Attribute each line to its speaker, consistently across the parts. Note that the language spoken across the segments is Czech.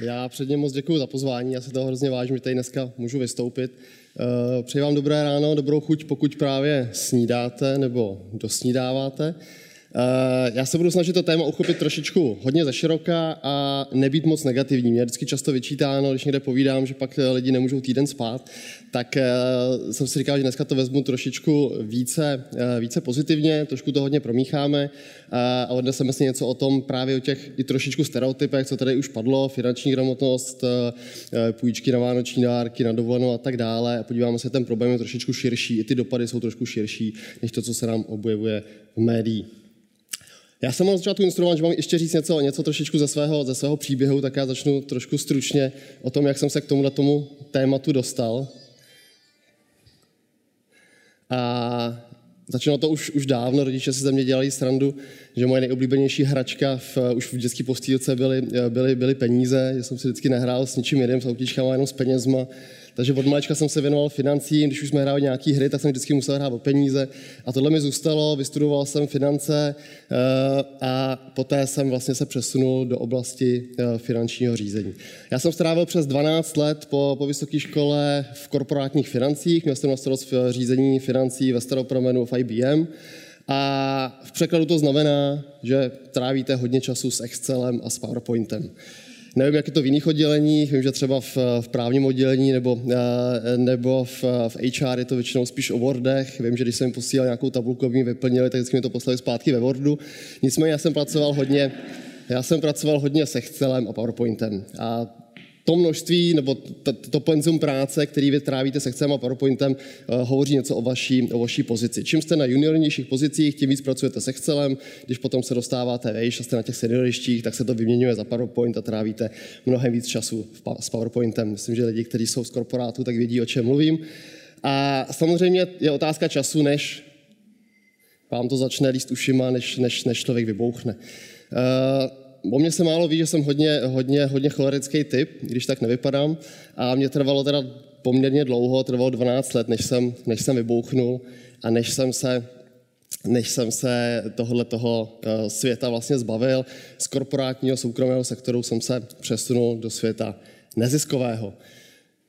Speaker 1: Já předně moc děkuji za pozvání, já se toho hrozně vážím, že tady dneska můžu vystoupit. Eh, přeji vám dobré ráno, dobrou chuť, pokud právě snídáte nebo dosnídáváte. Eh, já se budu snažit to téma uchopit trošičku hodně ze široka a nebýt moc negativní. Mě vždycky často vyčítáno, když někde povídám, že pak lidi nemůžou týden spát, tak eh, jsem si říkal, že dneska to vezmu trošičku více, eh, více pozitivně, trošku to hodně promícháme a odneseme si něco o tom právě o těch i trošičku stereotypech, co tady už padlo, finanční gramotnost, půjčky na vánoční dárky, na dovolenou a tak dále. A podíváme se, ten problém je trošičku širší, i ty dopady jsou trošku širší, než to, co se nám objevuje v médiích. Já jsem na začátku instruovat, že mám ještě říct něco, něco trošičku ze svého, ze svého příběhu, tak já začnu trošku stručně o tom, jak jsem se k tomuhle tomu tématu dostal. A začalo to už, už dávno, rodiče si ze mě dělali srandu, že moje nejoblíbenější hračka v, už v dětské postýlce byly, byly, byly peníze, že jsem si vždycky nehrál s ničím jiným, s autíčkama, jenom s penězma. Takže od malička jsem se věnoval financím, když už jsme hráli nějaké hry, tak jsem vždycky musel hrát o peníze. A tohle mi zůstalo, vystudoval jsem finance eh, a poté jsem vlastně se přesunul do oblasti eh, finančního řízení. Já jsem strávil přes 12 let po, po vysoké škole v korporátních financích, měl jsem na starost v řízení financí ve Staropromenu v IBM. A v překladu to znamená, že trávíte hodně času s Excelem a s PowerPointem. Nevím, jak je to v jiných odděleních, vím, že třeba v, v právním oddělení nebo, eh, nebo v, v HR je to většinou spíš o Wordech. Vím, že když jsem posílal nějakou tabulku, aby mi vyplnili, tak vždycky mi to poslali zpátky ve Wordu. Nicméně já jsem pracoval hodně, já jsem pracoval hodně s Excelem a PowerPointem. A to množství nebo to, to penzum práce, který vy trávíte se Excel a PowerPointem, uh, hovoří něco o vaší, o vaší pozici. Čím jste na juniornějších pozicích, tím víc pracujete s Excelem. Když potom se dostáváte vejš a jste na těch seniorištích, tak se to vyměňuje za PowerPoint a trávíte mnohem víc času s PowerPointem. Myslím, že lidi, kteří jsou z korporátu, tak vědí, o čem mluvím. A samozřejmě je otázka času, než vám to začne líst ušima, než, než, než člověk vybouchne. Uh, o mě se málo ví, že jsem hodně, hodně, hodně cholerický typ, když tak nevypadám. A mě trvalo teda poměrně dlouho, trvalo 12 let, než jsem, než jsem vybouchnul a než jsem se než jsem se tohle toho eh, světa vlastně zbavil. Z korporátního soukromého sektoru jsem se přesunul do světa neziskového.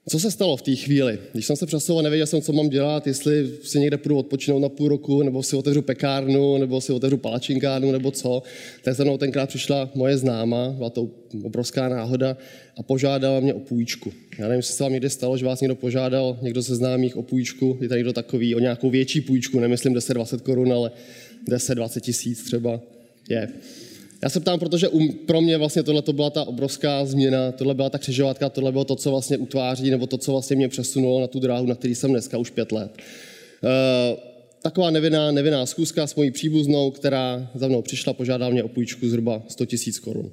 Speaker 1: Co se stalo v té chvíli? Když jsem se přesouval, nevěděl jsem, co mám dělat, jestli si někde půjdu odpočinout na půl roku, nebo si otevřu pekárnu, nebo si otevřu palačinkárnu, nebo co. Tak za mnou tenkrát přišla moje známa, byla to obrovská náhoda, a požádala mě o půjčku. Já nevím, jestli se vám někdy stalo, že vás někdo požádal, někdo ze známých o půjčku, je tady někdo takový, o nějakou větší půjčku, nemyslím 10-20 korun, ale 10-20 tisíc třeba je. Já se ptám, protože um, pro mě vlastně tohle to byla ta obrovská změna, tohle byla ta křižovatka, tohle bylo to, co vlastně utváří, nebo to, co vlastně mě přesunulo na tu dráhu, na který jsem dneska už pět let. Uh, taková nevinná, nevinná zkuska s mojí příbuznou, která za mnou přišla, požádala mě o půjčku zhruba 100 tisíc korun.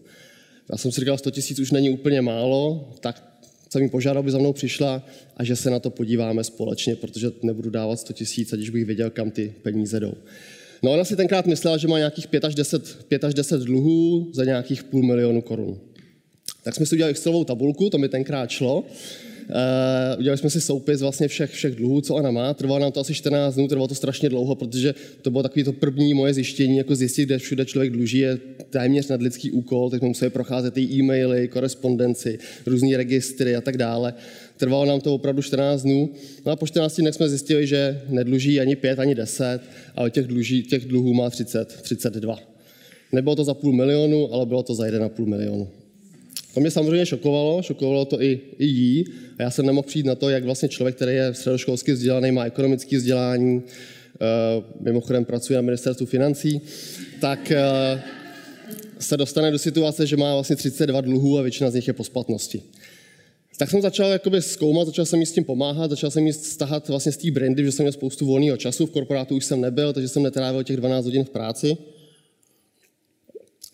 Speaker 1: Já jsem si říkal, 100 tisíc už není úplně málo, tak jsem jí požádal, aby za mnou přišla a že se na to podíváme společně, protože nebudu dávat 100 tisíc, ať bych věděl, kam ty peníze jdou. No ona si tenkrát myslela, že má nějakých 5 až 10, 5 až 10 dluhů za nějakých půl milionu korun. Tak jsme si udělali Excelovou tabulku, to mi tenkrát šlo. Uh, udělali jsme si soupis vlastně všech, všech dluhů, co ona má. Trvalo nám to asi 14 dnů, trvalo to strašně dlouho, protože to bylo takový to první moje zjištění, jako zjistit, kde všude člověk dluží, je téměř nadlidský úkol, tak jsme museli procházet i e-maily, korespondenci, různé registry a tak dále. Trvalo nám to opravdu 14 dnů. No a po 14 dnech jsme zjistili, že nedluží ani 5, ani 10, ale těch, dluží, těch dluhů má 30, 32. Nebylo to za půl milionu, ale bylo to za 1,5 milionu. To mě samozřejmě šokovalo, šokovalo to i, i jí. A já jsem nemohl přijít na to, jak vlastně člověk, který je středoškolsky vzdělaný, má ekonomické vzdělání, uh, mimochodem pracuje na ministerstvu financí, tak uh, se dostane do situace, že má vlastně 32 dluhů a většina z nich je po splatnosti. Tak jsem začal jakoby zkoumat, začal jsem jí s tím pomáhat, začal jsem jí stahat vlastně z té brandy, že jsem měl spoustu volného času, v korporátu už jsem nebyl, takže jsem netrávil těch 12 hodin v práci.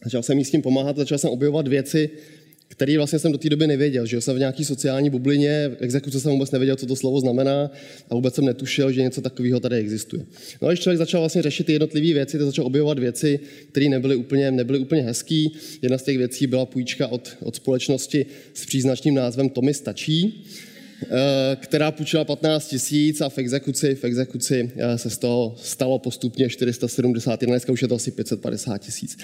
Speaker 1: Začal jsem jí s tím pomáhat, začal jsem objevovat věci, který vlastně jsem do té doby nevěděl, že jsem v nějaké sociální bublině, exekuce jsem vůbec nevěděl, co to slovo znamená a vůbec jsem netušil, že něco takového tady existuje. No a když člověk začal vlastně řešit ty jednotlivé věci, tak začal objevovat věci, které nebyly úplně, nebyly úplně hezký. Jedna z těch věcí byla půjčka od, od společnosti s příznačným názvem Tomi stačí, eh, která půjčila 15 tisíc a v exekuci, v exekuci eh, se z toho stalo postupně 470, dneska už je to asi 550 tisíc.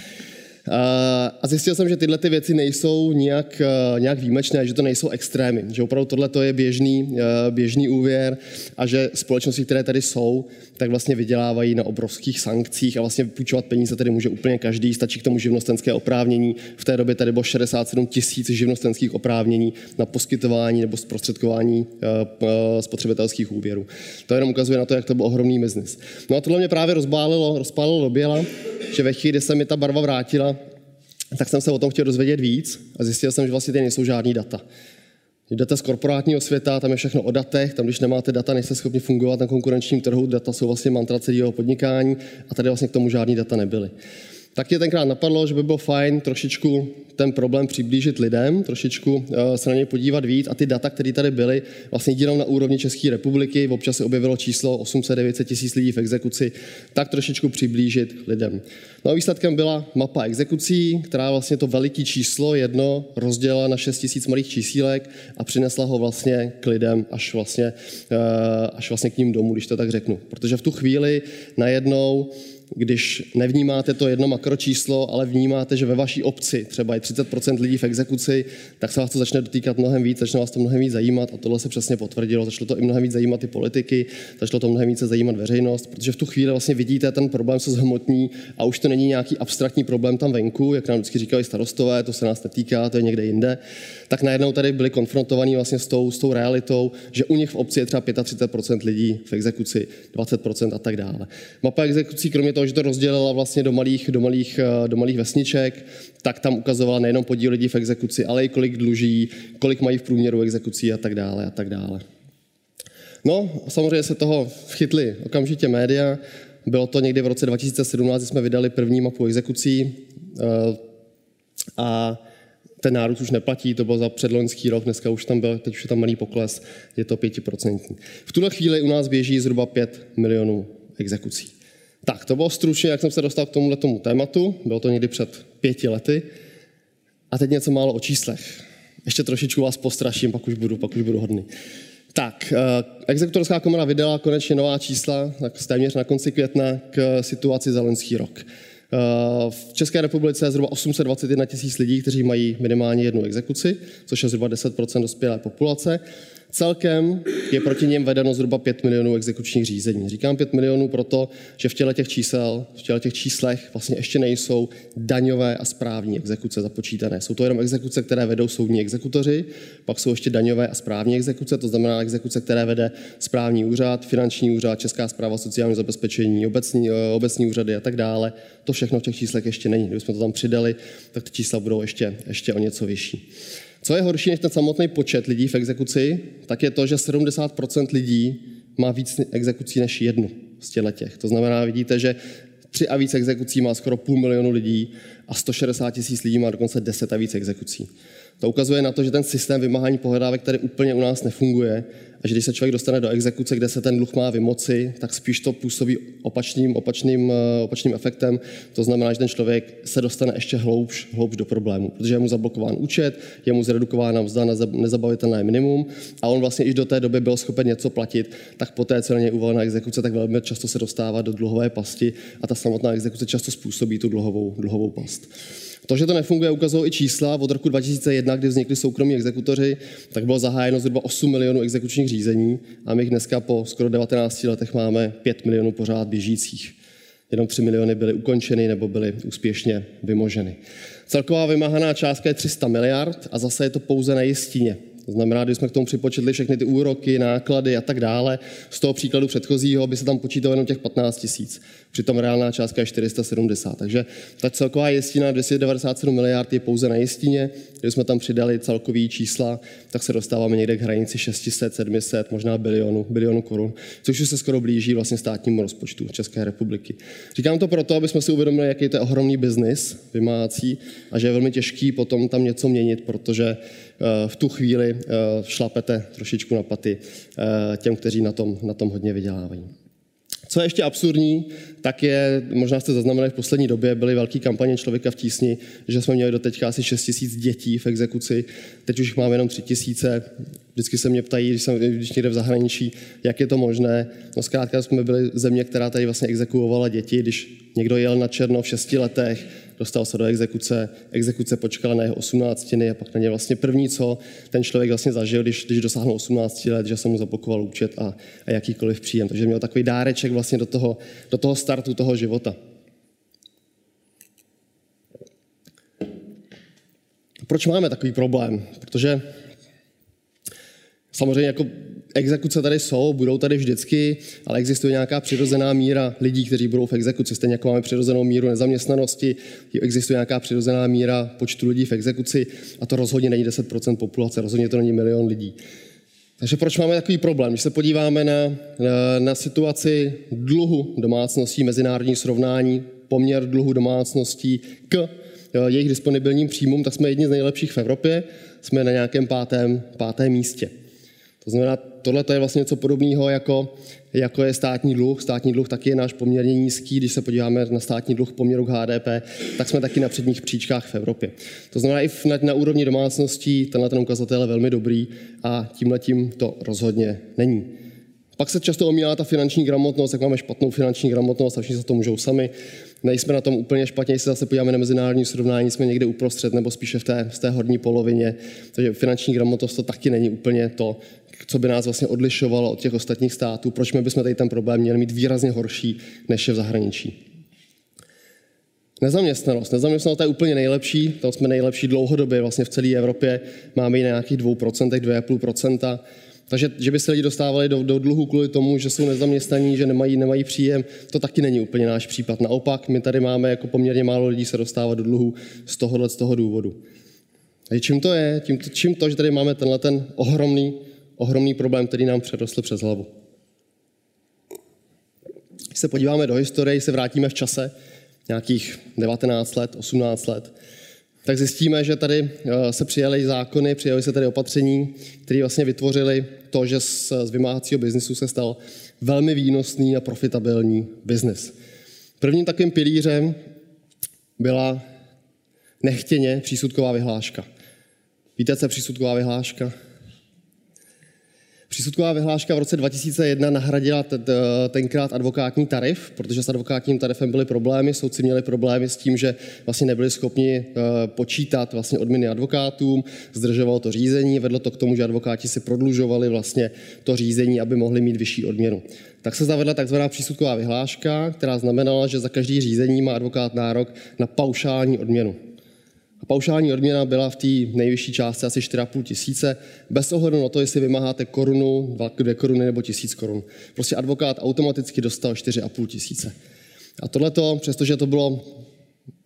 Speaker 1: A zjistil jsem, že tyhle ty věci nejsou nějak, nějak výjimečné, že to nejsou extrémy, že opravdu tohle je běžný, běžný úvěr a že společnosti, které tady jsou, tak vlastně vydělávají na obrovských sankcích a vlastně půjčovat peníze tady může úplně každý, stačí k tomu živnostenské oprávnění. V té době tady bylo 67 tisíc živnostenských oprávnění na poskytování nebo zprostředkování spotřebitelských úvěrů. To jenom ukazuje na to, jak to byl ohromný biznis. No a tohle mě právě rozbálilo, rozpálilo do běla, že ve chvíli, kdy se mi ta barva vrátila, tak jsem se o tom chtěl dozvědět víc a zjistil jsem, že vlastně tady nejsou žádný data. Jdete z korporátního světa, tam je všechno o datech, tam když nemáte data, nejste schopni fungovat na konkurenčním trhu, data jsou vlastně mantra celého podnikání a tady vlastně k tomu žádný data nebyly tak mě tenkrát napadlo, že by bylo fajn trošičku ten problém přiblížit lidem, trošičku eh, se na něj podívat víc a ty data, které tady byly, vlastně jenom na úrovni České republiky, občas se objevilo číslo 800-900 tisíc lidí v exekuci, tak trošičku přiblížit lidem. No a výsledkem byla mapa exekucí, která vlastně to veliký číslo jedno rozdělila na 6 tisíc malých čísílek a přinesla ho vlastně k lidem až vlastně, eh, až vlastně k ním domů, když to tak řeknu. Protože v tu chvíli najednou když nevnímáte to jedno makročíslo, ale vnímáte, že ve vaší obci třeba je 30% lidí v exekuci, tak se vás to začne dotýkat mnohem víc, začne vás to mnohem víc zajímat a tohle se přesně potvrdilo. Začalo to i mnohem víc zajímat ty politiky, začalo to mnohem více zajímat veřejnost, protože v tu chvíli vlastně vidíte, ten problém se zhmotní a už to není nějaký abstraktní problém tam venku, jak nám vždycky říkali starostové, to se nás netýká, to je někde jinde, tak najednou tady byli konfrontovaní vlastně s tou, s tou realitou, že u nich v obci je třeba 35% lidí v exekuci, 20% a tak dále. Mapa exekucí, kromě toho, že to rozdělila vlastně do malých, do malých, do malých vesniček, tak tam ukazovala nejenom podíl lidí v exekuci, ale i kolik dluží, kolik mají v průměru exekucí a tak dále a tak dále. No, samozřejmě se toho chytli okamžitě média. Bylo to někdy v roce 2017, kdy jsme vydali první mapu exekucí eh, a ten nárůst už neplatí, to bylo za předloňský rok, dneska už tam byl, teď už je tam malý pokles, je to pětiprocentní. V tuhle chvíli u nás běží zhruba 5 milionů exekucí. Tak, to bylo stručně, jak jsem se dostal k tomuhle tomu tématu, bylo to někdy před pěti lety. A teď něco málo o číslech. Ještě trošičku vás postraším, pak už budu, pak už budu hodný. Tak, eh, exekutorská komora vydala konečně nová čísla, tak téměř na konci května k situaci za loňský rok. Eh, v České republice je zhruba 821 tisíc lidí, kteří mají minimálně jednu exekuci, což je zhruba 10 dospělé populace. Celkem je proti něm vedeno zhruba 5 milionů exekučních řízení. Říkám 5 milionů proto, že v těle těch čísel, v těle těch číslech vlastně ještě nejsou daňové a správní exekuce započítané. Jsou to jenom exekuce, které vedou soudní exekutoři, pak jsou ještě daňové a správní exekuce, to znamená exekuce, které vede správní úřad, finanční úřad, Česká zpráva sociálního zabezpečení, obecní, eh, obecní úřady a tak dále. To všechno v těch číslech ještě není. Kdybychom to tam přidali, tak ty čísla budou ještě, ještě o něco vyšší. Co je horší než ten samotný počet lidí v exekuci, tak je to, že 70% lidí má víc exekucí než jednu z těch. To znamená, vidíte, že tři a víc exekucí má skoro půl milionu lidí a 160 tisíc lidí má dokonce 10 a víc exekucí. To ukazuje na to, že ten systém vymáhání pohledávek tady úplně u nás nefunguje a že když se člověk dostane do exekuce, kde se ten dluh má vymoci, tak spíš to působí opačným, opačným, eh, opačným efektem. To znamená, že ten člověk se dostane ještě hloubš, hloubš do problému, protože je mu zablokován účet, je mu zredukována mzda na nezabavitelné minimum a on vlastně i do té doby byl schopen něco platit, tak poté, co na něj uvalena exekuce, tak velmi často se dostává do dluhové pasti a ta samotná exekuce často způsobí tu dluhovou, dluhovou past. To, že to nefunguje, ukazují i čísla. Od roku 2001, kdy vznikli soukromí exekutoři, tak bylo zahájeno zhruba 8 milionů exekučních řízení a my jich dneska po skoro 19 letech máme 5 milionů pořád běžících. Jenom 3 miliony byly ukončeny nebo byly úspěšně vymoženy. Celková vymáhaná částka je 300 miliard a zase je to pouze na jistině. To znamená, když jsme k tomu připočetli všechny ty úroky, náklady a tak dále, z toho příkladu předchozího by se tam počítalo jenom těch 15 tisíc. Přitom reálná částka je 470. Takže ta celková jistina 297 miliard je pouze na jistině. Když jsme tam přidali celkový čísla, tak se dostáváme někde k hranici 600, 700, možná bilionu, bilionu korun, což už se skoro blíží vlastně státnímu rozpočtu České republiky. Říkám to proto, aby jsme si uvědomili, jaký je to ohromný biznis vymácí a že je velmi těžký potom tam něco měnit, protože v tu chvíli eh, šlapete trošičku na paty eh, těm, kteří na tom, na tom hodně vydělávají. Co je ještě absurdní, tak je, možná jste zaznamenali v poslední době, byly velké kampaně Člověka v tísni, že jsme měli do teďka asi 6 tisíc dětí v exekuci, teď už jich máme jenom 3 tisíce. Vždycky se mě ptají, když jsem když někde v zahraničí, jak je to možné. No zkrátka jsme byli země, která tady vlastně exekuovala děti, když někdo jel na černo v 6 letech, dostal se do exekuce, exekuce počkala na jeho 18 a pak na ně vlastně první, co ten člověk vlastně zažil, když, když dosáhl 18 let, že se mu zablokoval účet a, a jakýkoliv příjem. Takže měl takový dáreček vlastně do toho, do toho startu toho života. Proč máme takový problém? Protože samozřejmě jako exekuce tady jsou, budou tady vždycky, ale existuje nějaká přirozená míra lidí, kteří budou v exekuci. Stejně jako máme přirozenou míru nezaměstnanosti, existuje nějaká přirozená míra počtu lidí v exekuci a to rozhodně není 10% populace, rozhodně to není milion lidí. Takže proč máme takový problém? Když se podíváme na, na, na situaci dluhu domácností, mezinárodní srovnání, poměr dluhu domácností k jejich disponibilním příjmům, tak jsme jedni z nejlepších v Evropě, jsme na nějakém pátém, pátém místě. To znamená, tohle je vlastně něco podobného, jako, jako je státní dluh. Státní dluh taky je náš poměrně nízký. Když se podíváme na státní dluh poměru k HDP, tak jsme taky na předních příčkách v Evropě. To znamená, i na, na úrovni domácností tenhle ten ukazatel je velmi dobrý a tímhletím to rozhodně není. Pak se často omílá ta finanční gramotnost, jak máme špatnou finanční gramotnost a všichni se to můžou sami. Nejsme na tom úplně špatně, jestli zase podíváme na mezinárodní srovnání, jsme někde uprostřed nebo spíše v té, v té horní polovině. Takže finanční gramotnost to taky není úplně to, co by nás vlastně odlišovalo od těch ostatních států. Proč my bychom tady ten problém měli mít výrazně horší, než je v zahraničí? Nezaměstnanost. Nezaměstnanost je úplně nejlepší, tam jsme nejlepší dlouhodobě vlastně v celé Evropě. Máme ji na nějakých 2%, 2,5%. Takže, že by se lidi dostávali do, do dluhu kvůli tomu, že jsou nezaměstnaní, že nemají, nemají příjem, to taky není úplně náš případ. Naopak, my tady máme jako poměrně málo lidí se dostávat do dluhu z tohohle z toho důvodu. A čím to je? Tím, čím to, že tady máme tenhle ten ohromný, ohromný problém, který nám přerostl přes hlavu. Když se podíváme do historie, se vrátíme v čase, nějakých 19 let, 18 let, tak zjistíme, že tady eh, se přijaly zákony, přijaly se tady opatření, které vlastně vytvořily to, že z, z vymáhacího biznisu se stal velmi výnosný a profitabilní biznis. Prvním takovým pilířem byla nechtěně přísudková vyhláška. Víte, co je přísudková vyhláška? Přísudková vyhláška v roce 2001 nahradila tenkrát advokátní tarif, protože s advokátním tarifem byly problémy, soudci měli problémy s tím, že vlastně nebyli schopni eh, počítat vlastně odměny advokátům, zdržovalo to řízení, vedlo to k tomu, že advokáti si prodlužovali vlastně to řízení, aby mohli mít vyšší odměnu. Tak se zavedla takzvaná přísudková vyhláška, která znamenala, že za každý řízení má advokát nárok na paušální odměnu. A paušální odměna byla v té nejvyšší části asi 4,5 tisíce, bez ohledu na to, jestli vymáháte korunu, dvě koruny nebo tisíc korun. Prostě advokát automaticky dostal 4,5 tisíce. A tohleto, přestože to bylo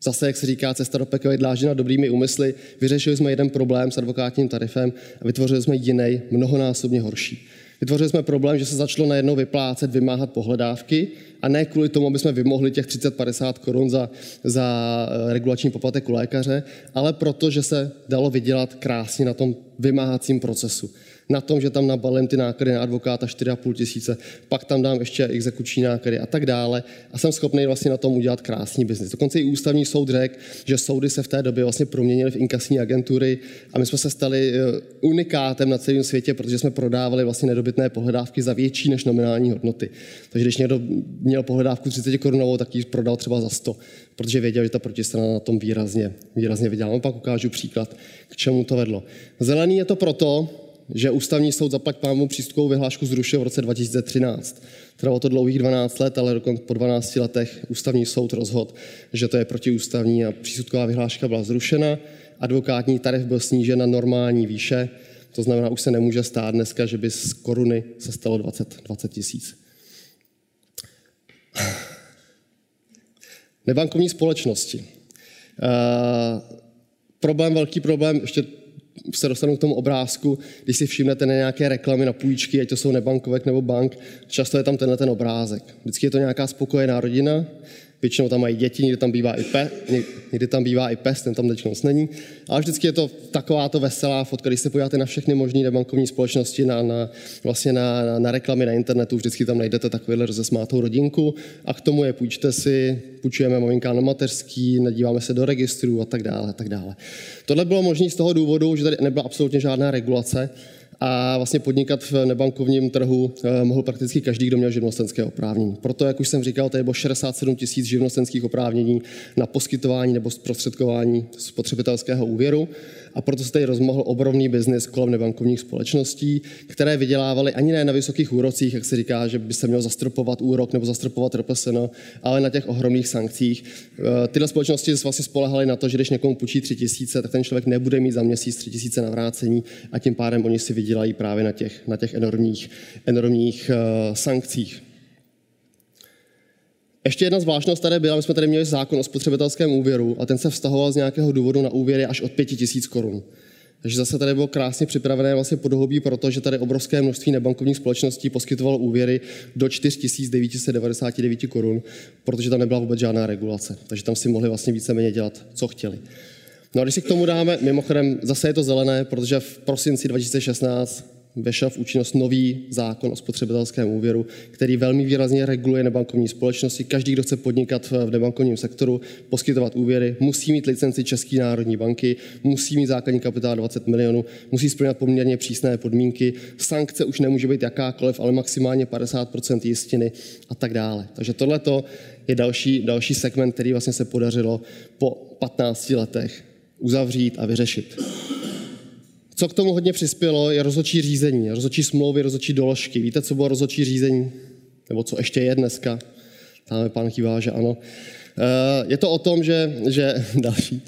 Speaker 1: Zase, jak se říká, cesta do pekel je dlážděna dobrými úmysly. Vyřešili jsme jeden problém s advokátním tarifem a vytvořili jsme jiný, mnohonásobně horší. Vytvořili jsme problém, že se začalo najednou vyplácet, vymáhat pohledávky a ne kvůli tomu, aby jsme vymohli těch 30-50 korun za, za eh, regulační poplatek u lékaře, ale proto, že se dalo vydělat krásně na tom vymáhacím procesu na tom, že tam nabalím ty náklady na advokáta 4,5 tisíce, pak tam dám ještě exekuční náklady a tak dále a jsem schopný vlastně na tom udělat krásný biznis. Dokonce i ústavní soud řekl, že soudy se v té době vlastně proměnily v inkasní agentury a my jsme se stali eh, unikátem na celém světě, protože jsme prodávali vlastně nedobytné pohledávky za větší než nominální hodnoty. Takže když někdo měl pohledávku 30 korunovou, tak ji prodal třeba za 100, protože věděl, že ta protistrana na tom výrazně, výrazně vydělala. Pak ukážu příklad, k čemu to vedlo. Zelený je to proto, že ústavní soud zaplať pámu přístupkovou vyhlášku zrušil v roce 2013. Trvalo to dlouhých 12 let, ale dokonce po 12 letech ústavní soud rozhodl, že to je protiústavní a přísudková vyhláška byla zrušena. Advokátní tarif byl snížen na normální výše, to znamená, už se nemůže stát dneska, že by z koruny se stalo 20, 20 tisíc. Nebankovní společnosti. Uh, problém, velký problém, ještě se dostanu k tomu obrázku, když si všimnete na nějaké reklamy na půjčky, ať to jsou nebankovek nebo bank, často je tam tenhle ten obrázek. Vždycky je to nějaká spokojená rodina, Většinou tam mají děti, někdy tam bývá i, pe, někdy tam bývá i pes, ten tam teď moc není. Ale vždycky je to taková to veselá fotka, když se podíváte na všechny možné nebankovní společnosti, na, na, vlastně na, na, na, reklamy na internetu, vždycky tam najdete takovýhle rozesmátou rodinku a k tomu je půjčte si, půjčujeme maminka na mateřský, nadíváme se do registru a tak dále, a tak dále. Tohle bylo možné z toho důvodu, že tady nebyla absolutně žádná regulace a vlastně podnikat v nebankovním trhu eh, mohl prakticky každý, kdo měl živnostenské oprávnění. Proto, jak už jsem říkal, tady bylo 67 tisíc živnostenských oprávnění na poskytování nebo zprostředkování spotřebitelského úvěru a proto se tady rozmohl obrovný biznis kolem nebankovních společností, které vydělávaly ani ne na vysokých úrocích, jak se říká, že by se měl zastropovat úrok nebo zastropovat RPSN, ale na těch ohromných sankcích. Eh, tyhle společnosti vlastně spolehaly na to, že když někomu půjčí 3 tisíce, tak ten člověk nebude mít za měsíc 3 tisíce na vrácení a tím pádem oni si vydělají právě na těch, na těch enormních, enormních uh, sankcích. Ještě jedna zvláštnost tady byla, my jsme tady měli zákon o spotřebitelském úvěru a ten se vztahoval z nějakého důvodu na úvěry až od 5 tisíc korun. Takže zase tady bylo krásně připravené vlastně podhobí pro to, že tady obrovské množství nebankovních společností poskytovalo úvěry do 4999 korun, protože tam nebyla vůbec žádná regulace. Takže tam si mohli vlastně víceméně dělat, co chtěli. No a když si k tomu dáme, mimochodem zase je to zelené, protože v prosinci 2016 vešel v účinnost nový zákon o spotřebitelském úvěru, který velmi výrazně reguluje nebankovní společnosti. Každý, kdo chce podnikat v nebankovním sektoru, poskytovat úvěry, musí mít licenci České národní banky, musí mít základní kapitál 20 milionů, musí splňovat poměrně přísné podmínky. Sankce už nemůže být jakákoliv, ale maximálně 50% jistiny a tak dále. Takže tohle je další, další segment, který vlastně se podařilo po 15 letech uzavřít a vyřešit. Co k tomu hodně přispělo, je rozhodčí řízení, rozhodčí smlouvy, rozhodčí doložky. Víte, co bylo rozhodčí řízení? Nebo co ještě je dneska? Tam je pán kývá, že ano. Eh, je to o tom, že, že další.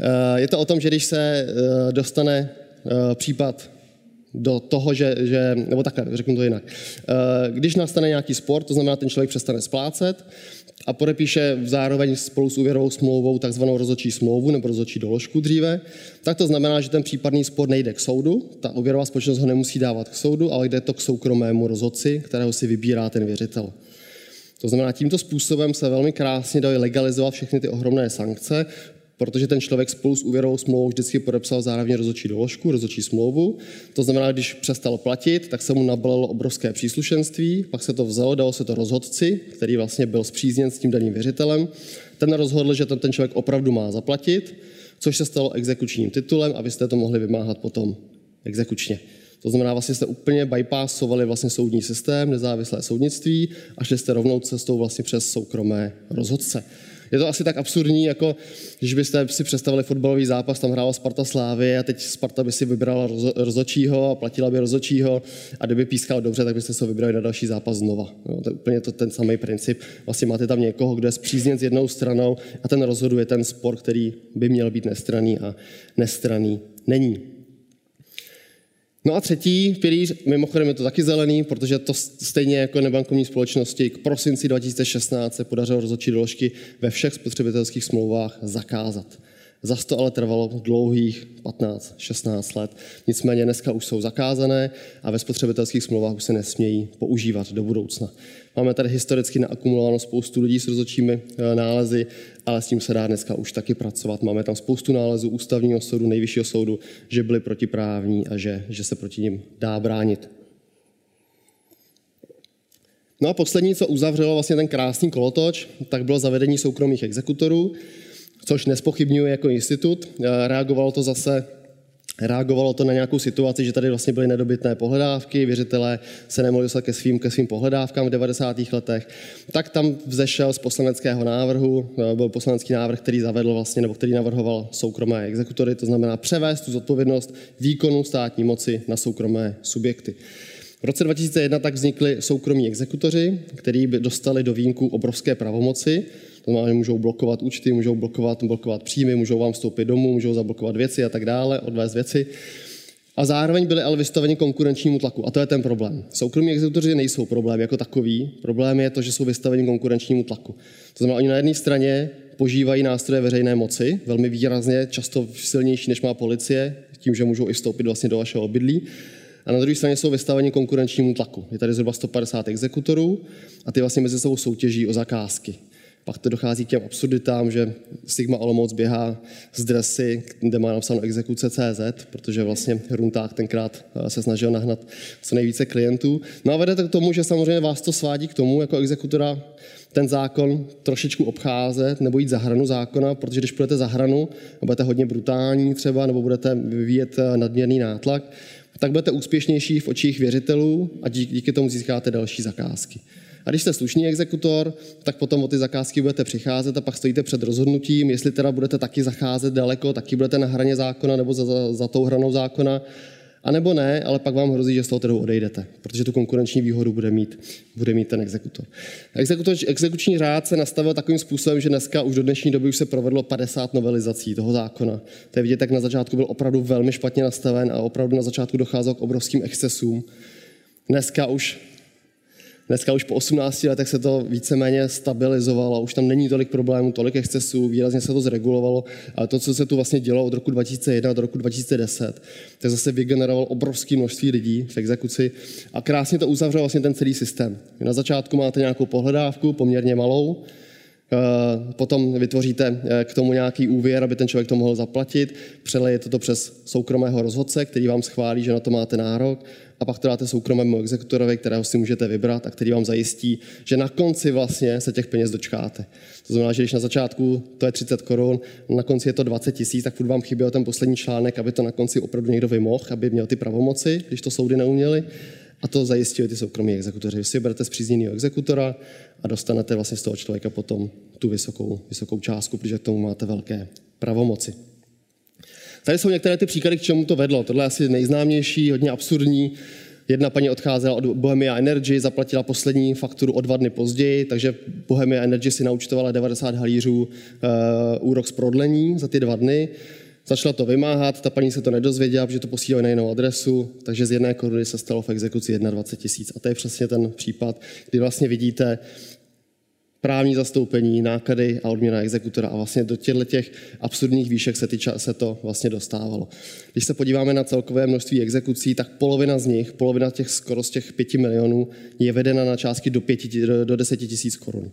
Speaker 1: Eh, je to o tom, že když se eh, dostane případ do toho, že, že nebo takhle, řeknu to jinak. Když nastane nějaký spor, to znamená, ten člověk přestane splácet, a podepíše zároveň spolu s úvěrovou smlouvou takzvanou rozhodčí smlouvu nebo rozhodčí doložku dříve, tak to znamená, že ten případný spor nejde k soudu, ta úvěrová společnost ho nemusí dávat k soudu, ale jde to k soukromému rozhodci, kterého si vybírá ten věřitel. To znamená, tímto způsobem se velmi krásně dají legalizovat všechny ty ohromné sankce, protože ten člověk spolu s úvěrovou smlouvou vždycky podepsal zároveň rozhodčí doložku, rozhodčí smlouvu. To znamená, když přestal platit, tak se mu nabalilo obrovské příslušenství, pak se to vzalo, dalo se to rozhodci, který vlastně byl zpřízněn s tím daným věřitelem. Ten rozhodl, že ten, ten člověk opravdu má zaplatit, což se stalo exekučním titulem a vy jste to mohli vymáhat potom exekučně. To znamená, vlastně jste úplně bypassovali vlastně soudní systém, nezávislé soudnictví a šli jste rovnou cestou vlastně přes soukromé rozhodce. Je to asi tak absurdní, jako když byste si představili fotbalový zápas, tam hrála Sparta Slávy a teď Sparta by si vybrala rozočího a platila by rozočího a kdyby pískal dobře, tak byste se vybrali na další zápas znova. No, to je úplně to, ten samý princip. Vlastně máte tam někoho, kdo je zpřízněn s jednou stranou a ten rozhoduje ten spor, který by měl být nestraný a nestraný není. No a třetí pilíř, mimochodem je to taky zelený, protože to stejně jako nebankovní společnosti k prosinci 2016 se podařilo rozhodčí doložky ve všech spotřebitelských smlouvách zakázat. Zas to ale trvalo dlouhých 15-16 let. Nicméně dneska už jsou zakázané a ve spotřebitelských smlouvách už se nesmějí používat do budoucna. Máme tady historicky naakumulováno spoustu lidí s rozhodčími eh, nálezy, ale s tím se dá dneska už taky pracovat. Máme tam spoustu nálezů ústavního soudu, nejvyššího soudu, že byly protiprávní a že, že se proti ním dá bránit. No a poslední, co uzavřelo vlastně ten krásný kolotoč, tak bylo zavedení soukromých exekutorů což nespochybňuje jako institut. Eh, reagovalo to zase Reagovalo to na nějakou situaci, že tady vlastně byly nedobytné pohledávky, věřitelé se nemohli dostat ke svým, ke svým pohledávkám v 90. letech, tak tam vzešel z poslaneckého návrhu, eh, byl poslanecký návrh, který zavedl vlastně, nebo který navrhoval soukromé exekutory, to znamená převést tu zodpovědnost výkonu státní moci na soukromé subjekty. V roce 2001 tak vznikly soukromí exekutoři, kteří by dostali do výjimku obrovské pravomoci, znamená, že můžou blokovat účty, můžou blokovat, blokovat příjmy, můžou vám vstoupit domů, můžou zablokovat věci a tak dále, odvést věci. A zároveň byli ale vystaveni konkurenčnímu tlaku. A to je ten problém. Soukromí exekutoři nejsou problém jako takový. Problém je to, že jsou vystaveni konkurenčnímu tlaku. To znamená, oni na jedné straně požívají nástroje veřejné moci, velmi výrazně, často silnější, než má policie, tím, že můžou i vstoupit vlastně do vašeho obydlí. A na druhé straně jsou vystaveni konkurenčnímu tlaku. Je tady zhruba 150 exekutorů a ty vlastně mezi sebou soutěží o zakázky. Pak to dochází k těm absurditám, že Sigma Olomouc běhá z dresy, kde má napsáno exekuce CZ, protože vlastně Runták tenkrát eh, se snažil nahnat co nejvíce klientů. No a vede to k tomu, že samozřejmě vás to svádí k tomu, jako exekutora, ten zákon trošičku obcházet nebo jít za hranu zákona, protože když půjdete za hranu a budete hodně brutální třeba, nebo budete vyvíjet eh, nadměrný nátlak, tak budete úspěšnější v očích věřitelů a díky tomu získáte další zakázky. A když jste slušný exekutor, tak potom o ty zakázky budete přicházet a pak stojíte před rozhodnutím, jestli teda budete taky zacházet daleko, taky budete na hraně zákona nebo za, za, za tou hranou zákona, a nebo ne, ale pak vám hrozí, že z toho trhu odejdete, protože tu konkurenční výhodu bude mít, bude mít ten exekutor. exekutor. Exekuční řád se nastavil takovým způsobem, že dneska už do dnešní doby už se provedlo 50 novelizací toho zákona. To je vidět, jak na začátku byl opravdu velmi špatně nastaven a opravdu na začátku docházelo k obrovským excesům. Dneska už Dneska už po 18 letech se to víceméně stabilizovalo, už tam není tolik problémů, tolik excesů, výrazně se to zregulovalo, ale to, co se tu vlastně dělo od roku 2001 do roku 2010, tak zase vygeneroval obrovské množství lidí v exekuci a krásně to uzavřel vlastně ten celý systém. Na začátku máte nějakou pohledávku, poměrně malou, potom vytvoříte eh, k tomu nějaký úvěr, aby ten člověk to mohl zaplatit, přelejete to přes soukromého rozhodce, který vám schválí, že na to máte nárok, a pak to dáte soukromému exekutorovi, kterého si můžete vybrat a který vám zajistí, že na konci vlastně se těch peněz dočkáte. To znamená, že když na začátku to je 30 korun, na konci je to 20 tisíc, tak furt vám chyběl ten poslední článek, aby to na konci opravdu někdo vymohl, aby měl ty pravomoci, když to soudy neuměly. A to zajistí ty soukromí exekutoři. Vy si berete zpřízněného exekutora a dostanete vlastně z toho člověka potom tu vysokou, vysokou částku, protože k tomu máte velké pravomoci. Tady jsou některé ty příklady, k čemu to vedlo. Tohle je asi nejznámější, hodně absurdní. Jedna paní odcházela od Bohemia Energy, zaplatila poslední fakturu o dva dny později, takže Bohemia Energy si naučtovala 90 halířů uh, úrok z prodlení za ty dva dny. Začala to vymáhat, ta paní se to nedozvěděla, protože to posílali na jinou adresu, takže z jedné koruny se stalo v exekuci 21 tisíc. A to je přesně ten případ, kdy vlastně vidíte právní zastoupení, náklady a odměna exekutora. A vlastně do těchto těch absurdních výšek se, tyča, se to vlastně dostávalo. Když se podíváme na celkové množství exekucí, tak polovina z nich, polovina těch skoro z těch pěti milionů, je vedena na částky do, pěti, do, do deseti tisíc korun.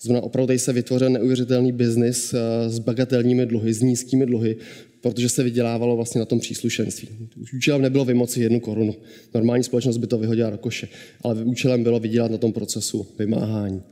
Speaker 1: Znamená, opravdu tady se vytvořil neuvěřitelný biznis eh, s bagatelními dluhy, s nízkými dluhy, protože se vydělávalo vlastně na tom příslušenství. Účelem nebylo vymoci jednu korunu. Normální společnost by to vyhodila do koše, ale účelem bylo vydělat na tom procesu vymáhání.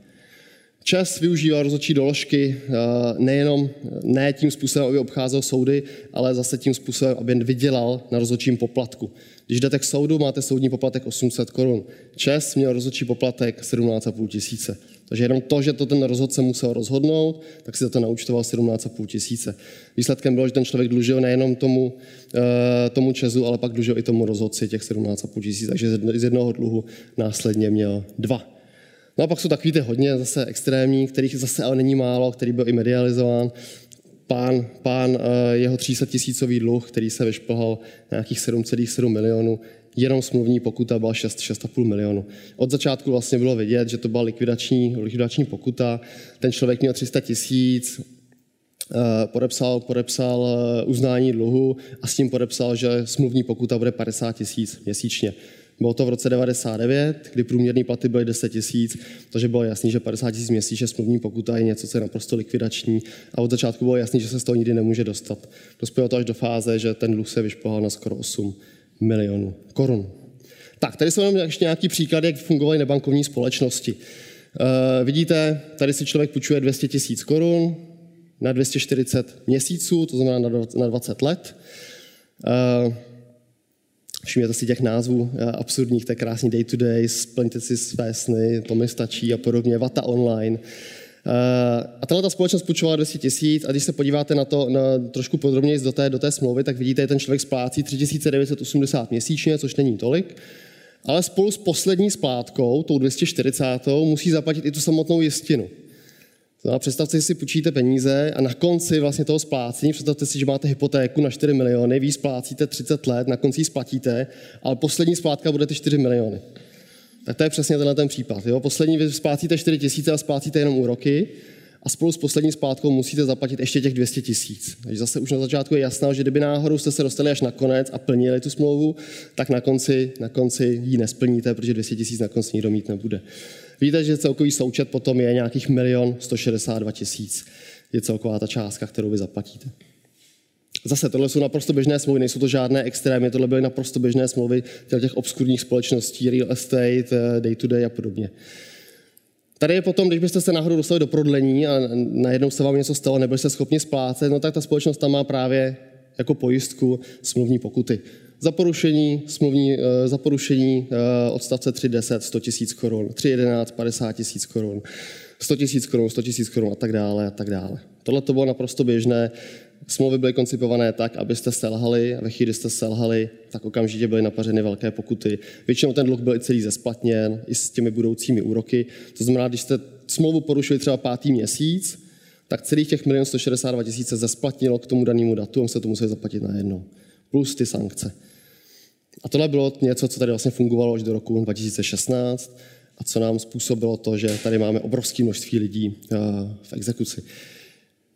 Speaker 1: Čas využíval rozhodčí doložky eh, nejenom ne tím způsobem, aby obcházel soudy, ale zase tím způsobem, aby vydělal na rozhodčím poplatku. Když jdete k soudu, máte soudní poplatek 800 korun. Čes měl rozhodčí poplatek 17,5 tisíce. Takže jenom to, že to ten rozhodce musel rozhodnout, tak si za to naučtoval 17,5 tisíce. Výsledkem bylo, že ten člověk dlužil nejenom tomu, eh, tomu Česu, ale pak dlužil i tomu rozhodci těch 17,5 tisíc. Takže z jednoho dluhu následně měl dva. No a pak jsou takový ty hodně zase extrémní, kterých zase ale není málo, který byl i medializován. Pán, pán eh, jeho 300 tisícový dluh, který se vyšplhal na nějakých 7,7 milionů, jenom smluvní pokuta byla 6, 6,5 milionu. Od začátku vlastně bylo vidět, že to byla likvidační, likvidační pokuta. Ten člověk měl 300 tisíc, eh, podepsal, podepsal eh, uznání dluhu a s tím podepsal, že smluvní pokuta bude 50 tisíc měsíčně. Bylo to v roce 99, kdy průměrný platy byly 10 tisíc, takže bylo jasné, že 50 tisíc měsíčně smluvní pokuta je něco, co je naprosto likvidační. A od začátku bylo jasné, že se z toho nikdy nemůže dostat. Dospělo to až do fáze, že ten dluh se vyšplhal na skoro 8 milionů korun. Tak, tady jsou jenom ještě nějaký příklady, jak fungovaly nebankovní společnosti. Uh, vidíte, tady si člověk půjčuje 200 tisíc korun na 240 měsíců, to znamená na 20 let. Uh, Všimněte si těch názvů eh, absurdních, je krásný day to day, splňte si své sny, to mi stačí a podobně, Vata online. Uh, a tahle ta společnost půjčovala 200 tisíc a když se podíváte na to na trošku podrobněji do té, do té smlouvy, tak vidíte, že ten člověk splácí 3980 měsíčně, což není tolik, ale spolu s poslední splátkou, tou 240, musí zaplatit i tu samotnou jistinu. No a představte si, půjčíte peníze a na konci vlastně toho splácení, představte si, že máte hypotéku na 4 miliony, vy splácíte 30 let, na konci ji splatíte, ale poslední splátka bude ty 4 miliony. Tak to je přesně tenhle ten případ. Jo? Poslední vy splácíte 4 tisíce a splácíte jenom úroky a spolu s poslední splátkou musíte zaplatit ještě těch 200 tisíc. Takže zase už na začátku je jasné, že kdyby náhodou jste se dostali až na konec a plnili tu smlouvu, tak na konci, na konci ji nesplníte, protože 200 tisíc na konci nikdo mít nebude. Víte, že celkový součet potom je nějakých milion 162 tisíc. Je celková ta částka, kterou vy zaplatíte. Zase, tohle jsou naprosto běžné smlouvy, nejsou to žádné extrémy, tohle byly naprosto běžné smlouvy těch obskurních společností, real estate, eh, day to day a podobně. Tady je potom, když byste se náhodou dostali do prodlení a najednou se vám něco stalo, nebyli jste schopni splácet, no tak ta společnost tam má právě jako pojistku smluvní pokuty. Za porušení, smluvní, za porušení odstavce 3.10 100 000 korun, 3.11 50 tisíc korun, 100 000 korun, 100 000 korun a tak dále a tak dále. Tohle to bylo naprosto běžné. Smlouvy byly koncipované tak, abyste selhali a ve chvíli, kdy jste selhali, tak okamžitě byly napařeny velké pokuty. Většinou ten dluh byl i celý zesplatněn, i s těmi budoucími úroky. To znamená, když jste smlouvu porušili třeba pátý měsíc, tak celých těch 1 162 tisíc se zesplatnilo k tomu danému datu a se to museli zaplatit najednou. Plus ty sankce. A tohle bylo něco, co tady vlastně fungovalo až do roku 2016 a co nám způsobilo to, že tady máme obrovské množství lidí eh, v exekuci.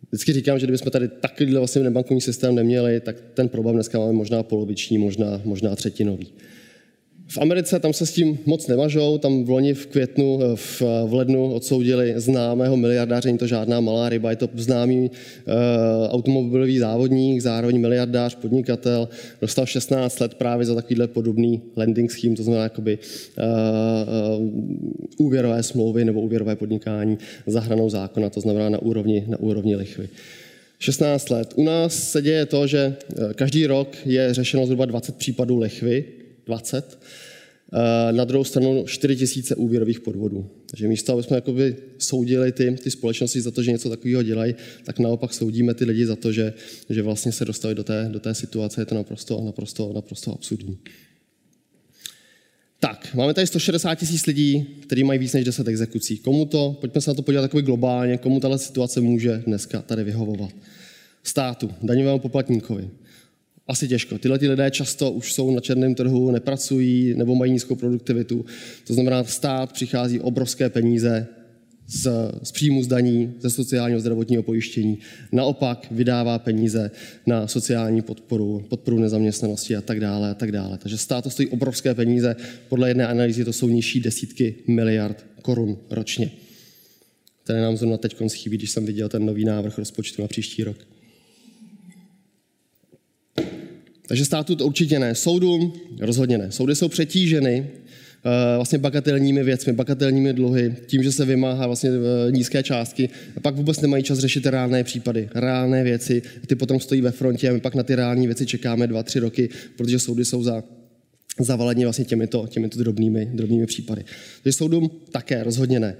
Speaker 1: Vždycky říkám, že kdybychom tady takovýhle vlastně nebankovní systém neměli, tak ten problém dneska máme možná poloviční, možná, možná třetinový. V Americe tam se s tím moc nevažou, tam v loni v květnu, eh, v, v lednu odsoudili známého miliardáře, není to žádná malá ryba, je to známý uh, automobilový závodník, zároveň miliardář, podnikatel, dostal 16 let právě za takovýhle podobný lending scheme, to znamená jakoby uh, uh, úvěrové smlouvy nebo úvěrové podnikání za hranou zákona, to znamená na úrovni, na úrovni lichvy. 16 let. U nás se děje to, že každý rok je řešeno zhruba 20 případů lichvy, 20. Eh, na druhou stranu 4 tisíce úvěrových podvodů. Takže místo, aby jsme jakoby soudili ty, ty společnosti za to, že něco takového dělají, tak naopak soudíme ty lidi za to, že, že vlastně se dostali do té, do té situace. Je to naprosto, naprosto, naprosto absurdní. Tak, máme tady 160 tisíc lidí, kteří mají víc než 10 exekucí. Komu to, pojďme se na to podívat takový globálně, komu tahle situace může dneska tady vyhovovat. Státu, daňovému poplatníkovi. Asi těžko. Tyhle ty lidé často už jsou na černém trhu, nepracují nebo mají nízkou produktivitu. To znamená, stát přichází obrovské peníze z, z příjmu zdaní, ze sociálního zdravotního pojištění. Naopak vydává peníze na sociální podporu, podporu nezaměstnanosti a tak dále a tak dále. Takže stát to stojí obrovské peníze. Podle jedné analýzy to jsou nižší desítky miliard korun ročně. Které nám zrovna teď chybí, když jsem viděl ten nový návrh rozpočtu na příští rok. Takže státu to určitě ne. Soudům rozhodně ne. Soudy jsou přetíženy eh, vlastně bagatelními věcmi, bagatelními dluhy, tím, že se vymáhá vlastně eh, nízké částky a pak vůbec nemají čas řešit reálné případy, reálné věci. Ty potom stojí ve frontě a my pak na ty reální věci čekáme dva, tři roky, protože soudy jsou za zavalení vlastně těmito, těmito drobnými, drobnými případy. Takže soudům také rozhodně ne.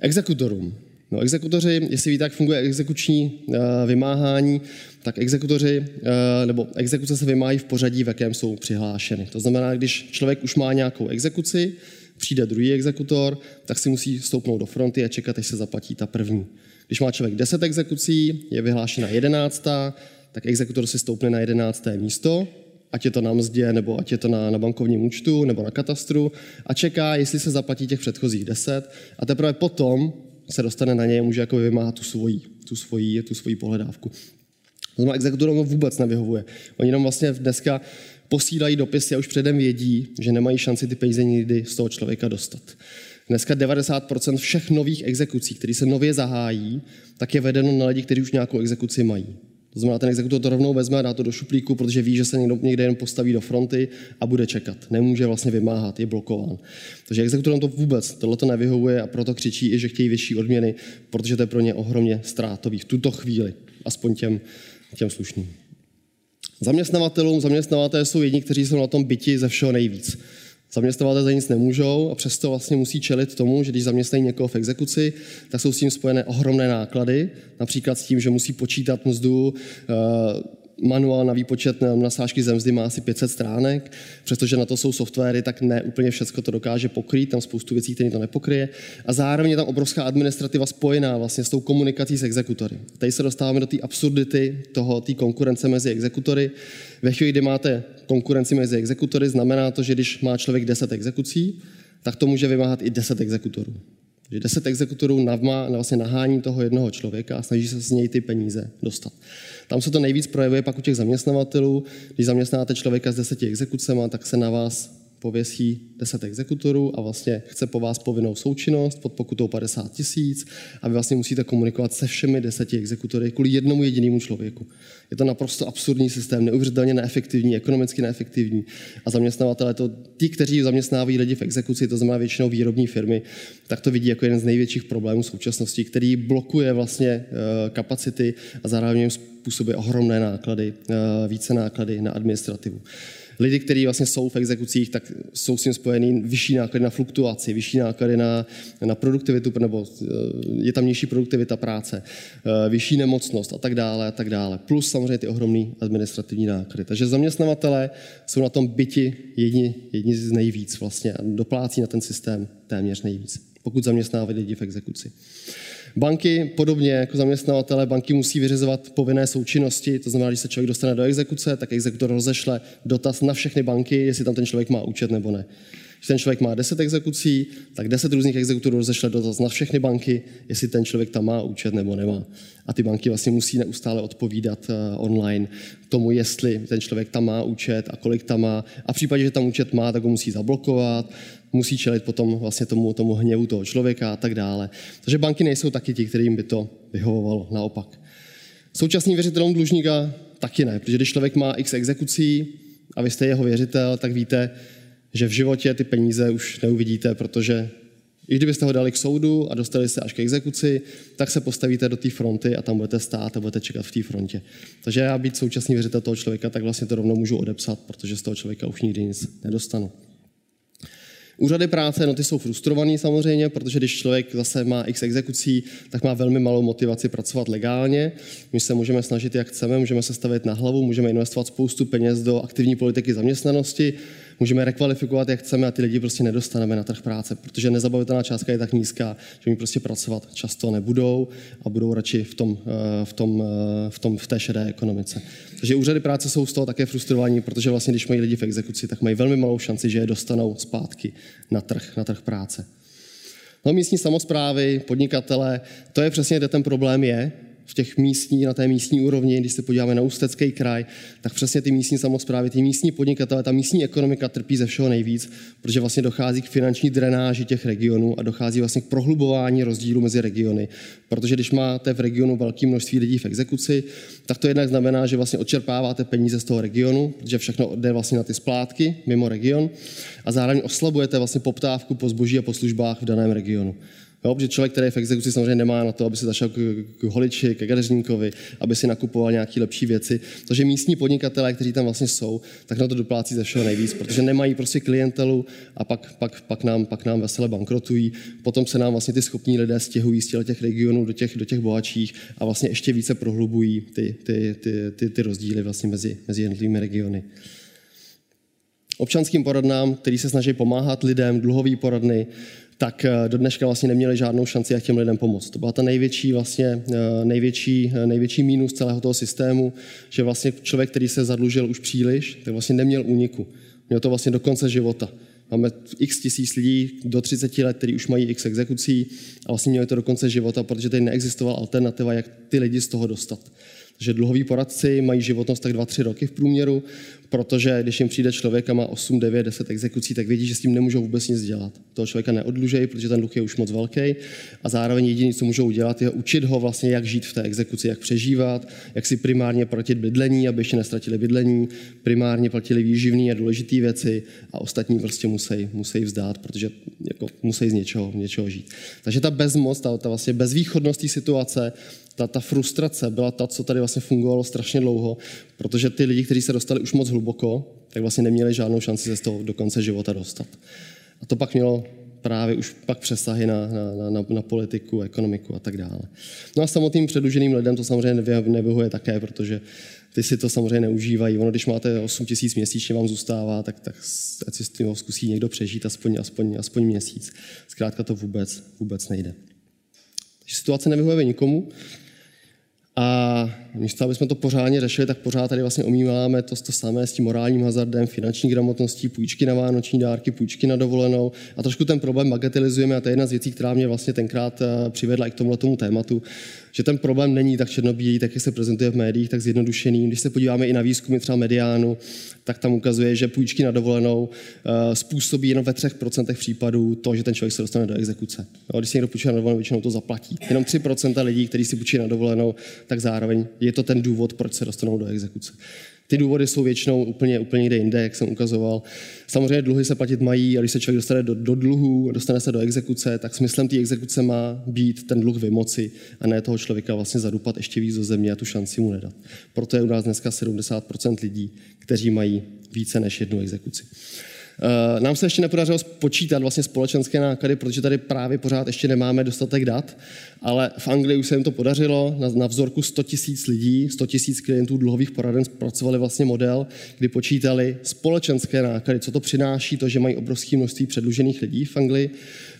Speaker 1: Exekutorům. No, exekutoři, jestli víte, jak funguje exekuční uh, vymáhání, tak exekutoři, uh, nebo exekuce se vymáhají v pořadí, v jakém jsou přihlášeny. To znamená, když člověk už má nějakou exekuci, přijde druhý exekutor, tak si musí stoupnout do fronty a čekat, až se zaplatí ta první. Když má člověk 10 exekucí, je vyhlášena jedenáctá, tak exekutor si stoupne na jedenácté místo, ať je to na mzdě, nebo ať je to na, na bankovním účtu, nebo na katastru, a čeká, jestli se zaplatí těch předchozích deset, a teprve potom se dostane na něj může jako vymáhat tu svoji, tu svoji, tu svoji pohledávku. To znamená, exekutorům to vůbec nevyhovuje. Oni nám vlastně dneska posílají dopisy a už předem vědí, že nemají šanci ty peníze nikdy z toho člověka dostat. Dneska 90% všech nových exekucí, které se nově zahájí, tak je vedeno na lidi, kteří už nějakou exekuci mají. To znamená, ten exekutor to rovnou vezme a dá to do šuplíku, protože ví, že se někdo, někde jen postaví do fronty a bude čekat. Nemůže vlastně vymáhat, je blokován. Takže exekutorům to vůbec tohle to nevyhovuje a proto křičí i, že chtějí větší odměny, protože to je pro ně ohromně ztrátový v tuto chvíli, aspoň těm, těm slušným. Zaměstnavatelům, zaměstnavatelé jsou jedni, kteří jsou na tom byti ze všeho nejvíc. Zaměstnavatelé za nic nemůžou a přesto vlastně musí čelit tomu, že když zaměstnají někoho v exekuci, tak jsou s tím spojené ohromné náklady, například s tím, že musí počítat mzdu, eh, manuál na výpočet na sážky zemzdy má asi 500 stránek, přestože na to jsou softwary, tak ne úplně všechno to dokáže pokrýt, tam spoustu věcí, které to nepokryje. A zároveň je tam obrovská administrativa spojená vlastně s tou komunikací s exekutory. Tady se dostáváme do té absurdity toho, té konkurence mezi exekutory. Ve chvíli, kdy máte konkurenci mezi exekutory, znamená to, že když má člověk 10 exekucí, tak to může vymáhat i 10 exekutorů. Že 10 exekutorů navma, vlastně nahání toho jednoho člověka a snaží se z něj ty peníze dostat. Tam se to nejvíc projevuje pak u těch zaměstnavatelů. Když zaměstnáte člověka s deseti exekucemi, tak se na vás pověsí 10 exekutorů a vlastně chce po vás povinnou součinnost pod pokutou 50 tisíc a vy vlastně musíte komunikovat se všemi deseti exekutory kvůli jednomu jedinému člověku. Je to naprosto absurdní systém, neuvěřitelně neefektivní, ekonomicky neefektivní. A zaměstnavatele, to ti, kteří zaměstnávají lidi v exekuci, to znamená většinou výrobní firmy, tak to vidí jako jeden z největších problémů současnosti, který blokuje vlastně eh, kapacity a zároveň způsobuje ohromné náklady, eh, více náklady na administrativu. Lidi, kteří vlastně jsou v exekucích, tak jsou s tím spojený vyšší náklady na fluktuaci, vyšší náklady na, na produktivitu, nebo eh, je tam nižší produktivita práce, eh, vyšší nemocnost a tak dále a tak dále. Plus samozřejmě ty ohromné administrativní náklady. Takže zaměstnavatele jsou na tom byti jedni, jedni z nejvíc vlastně a doplácí na ten systém téměř nejvíc, pokud zaměstnávají lidi v exekuci. Banky, podobně jako zaměstnavatele, banky musí vyřizovat povinné součinnosti, to znamená, když se člověk dostane do exekuce, tak exekutor rozešle dotaz na všechny banky, jestli tam ten člověk má účet nebo ne. Když ten člověk má 10 exekucí, tak 10 různých exekutorů rozešle dotaz na všechny banky, jestli ten člověk tam má účet nebo nemá. A ty banky vlastně musí neustále odpovídat eh, online tomu, jestli ten člověk tam má účet a kolik tam má. A v případě, že tam účet má, tak ho musí zablokovat, musí čelit potom vlastně tomu, tomu hněvu toho člověka a tak dále. Takže banky nejsou taky ti, kterým by to vyhovovalo, naopak. Současným věřitelům dlužníka taky ne, protože když člověk má x exekucí a vy jste jeho věřitel, tak víte, že v životě ty peníze už neuvidíte, protože i kdybyste ho dali k soudu a dostali se až k exekuci, tak se postavíte do té fronty a tam budete stát a budete čekat v té frontě. Takže já být současný věřitel toho člověka, tak vlastně to rovnou můžu odepsat, protože z toho člověka už nikdy nic nedostanu. Úřady práce, no ty jsou frustrovaný samozřejmě, protože když člověk zase má x exekucí, tak má velmi malou motivaci pracovat legálně. My se můžeme snažit, jak chceme, můžeme se stavit na hlavu, můžeme investovat spoustu peněz do aktivní politiky zaměstnanosti, můžeme rekvalifikovat, jak chceme a ty lidi prostě nedostaneme na trh práce, protože nezabavitelná částka je tak nízká, že oni prostě pracovat často nebudou a budou radši v, tom, eh, v, tom, eh, v, tom, v té šedé ekonomice. Takže úřady práce jsou z toho také frustrovaní, protože vlastně, když mají lidi v exekuci, tak mají velmi malou šanci, že je dostanou zpátky na trh, na trh práce. No místní samozprávy, podnikatele, to je přesně, kde ten problém je, v těch místní, na té místní úrovni, když se podíváme na Ústecký kraj, tak přesně ty místní samozprávy, ty místní podnikatele, ta místní ekonomika trpí ze všeho nejvíc, protože vlastně dochází k finanční drenáži těch regionů a dochází vlastně k prohlubování rozdílu mezi regiony. Protože když máte v regionu velké množství lidí v exekuci, tak to jednak znamená, že vlastně odčerpáváte peníze z toho regionu, že všechno jde vlastně na ty splátky mimo region a zároveň oslabujete vlastně poptávku po zboží a po službách v daném regionu. Jo, protože člověk, který je v exekuci, samozřejmě nemá na to, aby se zašel k, k holiči, ke gadeřníkovi, aby si nakupoval nějaké lepší věci. Takže místní podnikatelé, kteří tam vlastně jsou, tak na to doplácí ze všeho nejvíc, protože nemají prostě klientelu a pak, pak, pak, nám, pak nám vesele bankrotují. Potom se nám vlastně ty schopní lidé stěhují z těch regionů do těch, do těch bohatších a vlastně ještě více prohlubují ty, ty, ty, ty, ty rozdíly vlastně mezi, mezi jednotlivými regiony občanským poradnám, který se snaží pomáhat lidem, dluhový poradny, tak eh, do dneška vlastně neměli žádnou šanci, jak těm lidem pomoct. To byla ta největší, vlastně, eh, největší, eh, největší mínus celého toho systému, že vlastně člověk, který se zadlužil už příliš, tak vlastně neměl úniku. Měl to vlastně do konce života. Máme x tisíc lidí do 30 let, kteří už mají x exekucí a vlastně měli to do konce života, protože tady neexistovala alternativa, jak ty lidi z toho dostat. Takže dluhoví poradci mají životnost tak 2-3 roky v průměru, protože když jim přijde člověk a má 8, 9, 10 exekucí, tak vědí, že s tím nemůžou vůbec nic dělat. Toho člověka neodlužejí, protože ten dluh je už moc velký a zároveň jediné, co můžou udělat, je učit ho vlastně, jak žít v té exekuci, jak přežívat, jak si primárně platit bydlení, aby ještě nestratili bydlení, primárně platili výživný a důležité věci a ostatní prostě musí, musí vzdát, protože jako musí z něčeho, něčeho žít. Takže ta bezmoc, ta, ta vlastně bezvýchodnost situace, ta, ta frustrace byla ta, co tady vlastně fungovalo strašně dlouho, protože ty lidi, kteří se dostali už moc hluboko, tak vlastně neměli žádnou šanci se z toho do konce života dostat. A to pak mělo právě už pak přesahy na, na, na, na politiku, ekonomiku a tak dále. No a samotným předluženým lidem to samozřejmě nevyhuje také, protože ty si to samozřejmě neužívají. Ono, když máte 8 tisíc měsíčně vám zůstává, tak, tak ať si tím zkusí někdo přežít aspoň, aspoň, aspoň měsíc. Zkrátka to vůbec, vůbec nejde. Takže situace nevyhovuje nikomu. A místo, aby jsme to pořádně řešili, tak pořád tady vlastně omýváme to, to samé s tím morálním hazardem, finanční gramotností, půjčky na vánoční dárky, půjčky na dovolenou. A trošku ten problém bagatelizujeme a to je jedna z věcí, která mě vlastně tenkrát eh, přivedla i k tomuhle tomu tématu, že ten problém není tak černobílý, tak jak se prezentuje v médiích, tak zjednodušený. Když se podíváme i na výzkumy třeba mediánu, tak tam ukazuje, že půjčky na dovolenou uh, způsobí jenom ve 3% případů to, že ten člověk se dostane do exekuce. Jo, když si někdo půjčí na dovolenou, většinou to zaplatí. Jenom 3% lidí, kteří si půjčí na dovolenou, tak zároveň je to ten důvod, proč se dostanou do exekuce. Ty důvody jsou většinou úplně, úplně někde jinde, jak jsem ukazoval. Samozřejmě dluhy se platit mají a když se člověk dostane do, do dluhu, dostane se do exekuce, tak smyslem té exekuce má být ten dluh vymoci a ne toho člověka vlastně zadupat ještě víc do země a tu šanci mu nedat. Proto je u nás dneska 70% lidí, kteří mají více než jednu exekuci. Eh, nám se ještě nepodařilo spočítat vlastně společenské náklady, protože tady právě pořád ještě nemáme dostatek dat, ale v Anglii už se jim to podařilo. Na, vzorku 100 tisíc lidí, 100 tisíc klientů dluhových poraden zpracovali vlastně model, kdy počítali společenské náklady, co to přináší, to, že mají obrovské množství předlužených lidí v Anglii.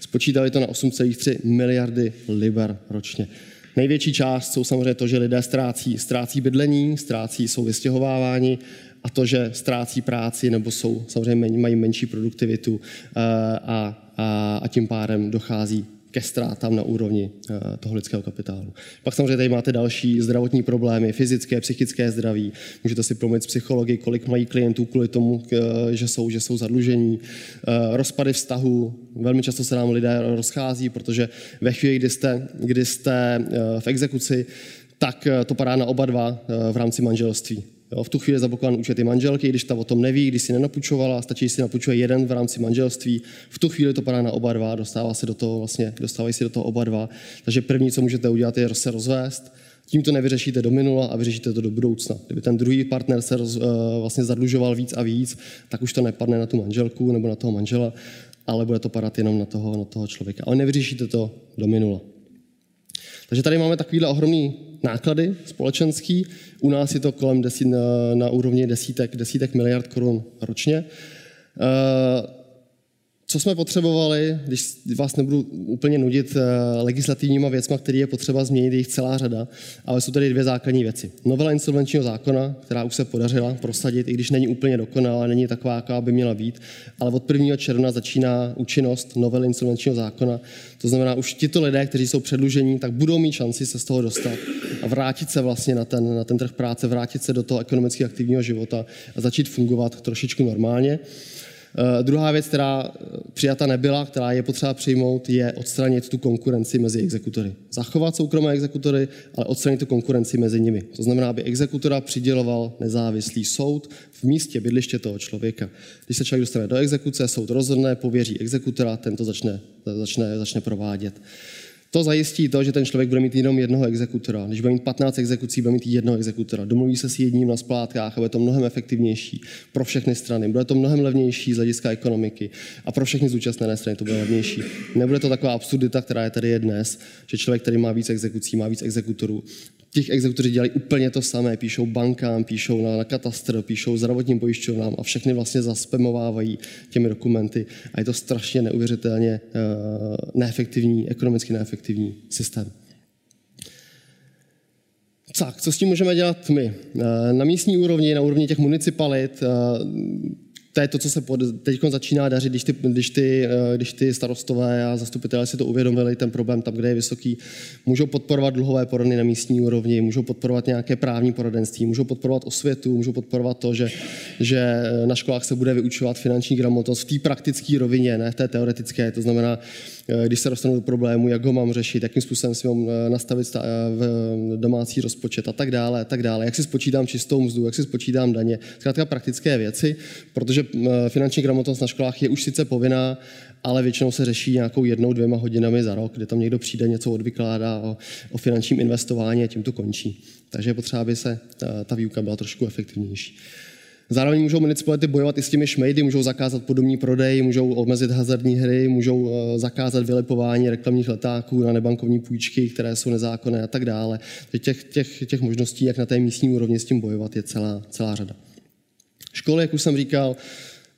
Speaker 1: Spočítali to na 8,3 miliardy liber ročně. Největší část jsou samozřejmě to, že lidé ztrácí, ztrácí bydlení, ztrácí, jsou vystěhováváni a to, že ztrácí práci nebo jsou samozřejmě mají menší produktivitu eh, a, a, a tím pádem dochází ke ztrátám na úrovni eh, toho lidského kapitálu. Pak samozřejmě tady máte další zdravotní problémy, fyzické, psychické zdraví. Můžete si promluvit s psychologi, kolik mají klientů kvůli tomu, eh, že jsou, že jsou zadlužení. Rozpady vztahu. Velmi často se nám lidé rozchází, protože ve chvíli, kdy jste, kdy jste v exekuci, tak to padá na oba dva v rámci manželství. Jo, v tu chvíli zablokovaný účet je manželky, když ta o tom neví, když si nenapučovala, stačí, že si napučuje jeden v rámci manželství. V tu chvíli to padá na oba dva, dostává se do toho vlastně, dostávají si do toho oba dva. Takže první, co můžete udělat, je se rozvést. Tím to nevyřešíte do minula a vyřešíte to do budoucna. Kdyby ten druhý partner se roz, uh, vlastně zadlužoval víc a víc, tak už to nepadne na tu manželku nebo na toho manžela, ale bude to padat jenom na toho, na toho člověka. Ale nevyřešíte to do minula. Takže tady máme takovýhle ohromný náklady společenský. U nás je to kolem desít, na, na úrovni desítek, desítek miliard korun ročně. Uh, co jsme potřebovali, když vás nebudu úplně nudit eh, legislativníma věcma, které je potřeba změnit, je jich celá řada, ale jsou tady dvě základní věci. Novela insolvenčního zákona, která už se podařila prosadit, i když není úplně dokonalá, není taková, jaká by měla být, ale od 1. června začíná účinnost novely insolvenčního zákona. To znamená, už tito lidé, kteří jsou předlužení, tak budou mít šanci se z toho dostat a vrátit se vlastně na ten, na ten trh práce, vrátit se do toho ekonomicky aktivního života a začít fungovat trošičku normálně. Uh, druhá věc, která eh, přijata nebyla, která je potřeba přijmout, je odstranit tu konkurenci mezi exekutory. Zachovat soukromé exekutory, ale odstranit tu konkurenci mezi nimi. To znamená, aby exekutora přiděloval nezávislý soud v místě bydliště toho člověka. Když se člověk dostane do exekuce, soud rozhodne, pověří exekutora, ten to začne, začne, začne provádět. To zajistí to, že ten člověk bude mít jenom jednoho exekutora. Když bude mít 15 exekucí, bude mít jednoho exekutora. Domluví se s jedním na splátkách a bude to mnohem efektivnější pro všechny strany. Bude to mnohem levnější z hlediska ekonomiky a pro všechny zúčastněné strany to bude levnější. Nebude to taková absurdita, která je tady je dnes, že člověk, který má víc exekucí, má víc exekutorů, těch exekutoři dělají úplně to samé, píšou bankám, píšou na, na katastr, píšou zdravotním pojišťovnám a všechny vlastně zaspemovávají těmi dokumenty a je to strašně neuvěřitelně uh, neefektivní, ekonomicky neefektivní systém. Tak, co s tím můžeme dělat my? Eh, na místní úrovni, na úrovni těch municipalit, eh, to je to, co se teď začíná dařit, když ty, když, ty, eh, když ty starostové a zastupitelé si to uvědomili, ten problém tam, kde je vysoký, můžou podporovat dluhové porady na místní úrovni, můžou podporovat nějaké právní poradenství, můžou podporovat osvětu, můžou podporovat to, že, že eh, na školách se bude vyučovat finanční gramotnost v té praktické rovině, ne v té teoretické. To znamená, když se dostanu do problému, jak ho mám řešit, jakým způsobem si mám eh, nastavit eh, domácí rozpočet a tak dále, a tak dále. Jak si spočítám čistou mzdu, jak si spočítám daně. Zkrátka praktické věci, protože finanční gramotnost na školách je už sice povinná, ale většinou se řeší nějakou jednou, dvěma hodinami za rok, kde tam někdo přijde, něco odvykládá o, o finančním investování a tím to končí. Takže je potřeba, aby se ta, ta výuka byla trošku efektivnější. Zároveň můžou municipality bojovat i s těmi šmejdy, můžou zakázat podobní prodej, můžou omezit hazardní hry, můžou eh, zakázat vylepování reklamních letáků na nebankovní půjčky, které jsou nezákonné a tak dále. Těch, těch, těch možností, jak na té místní úrovni s tím bojovat, je celá, celá řada. Školy, jak už jsem říkal,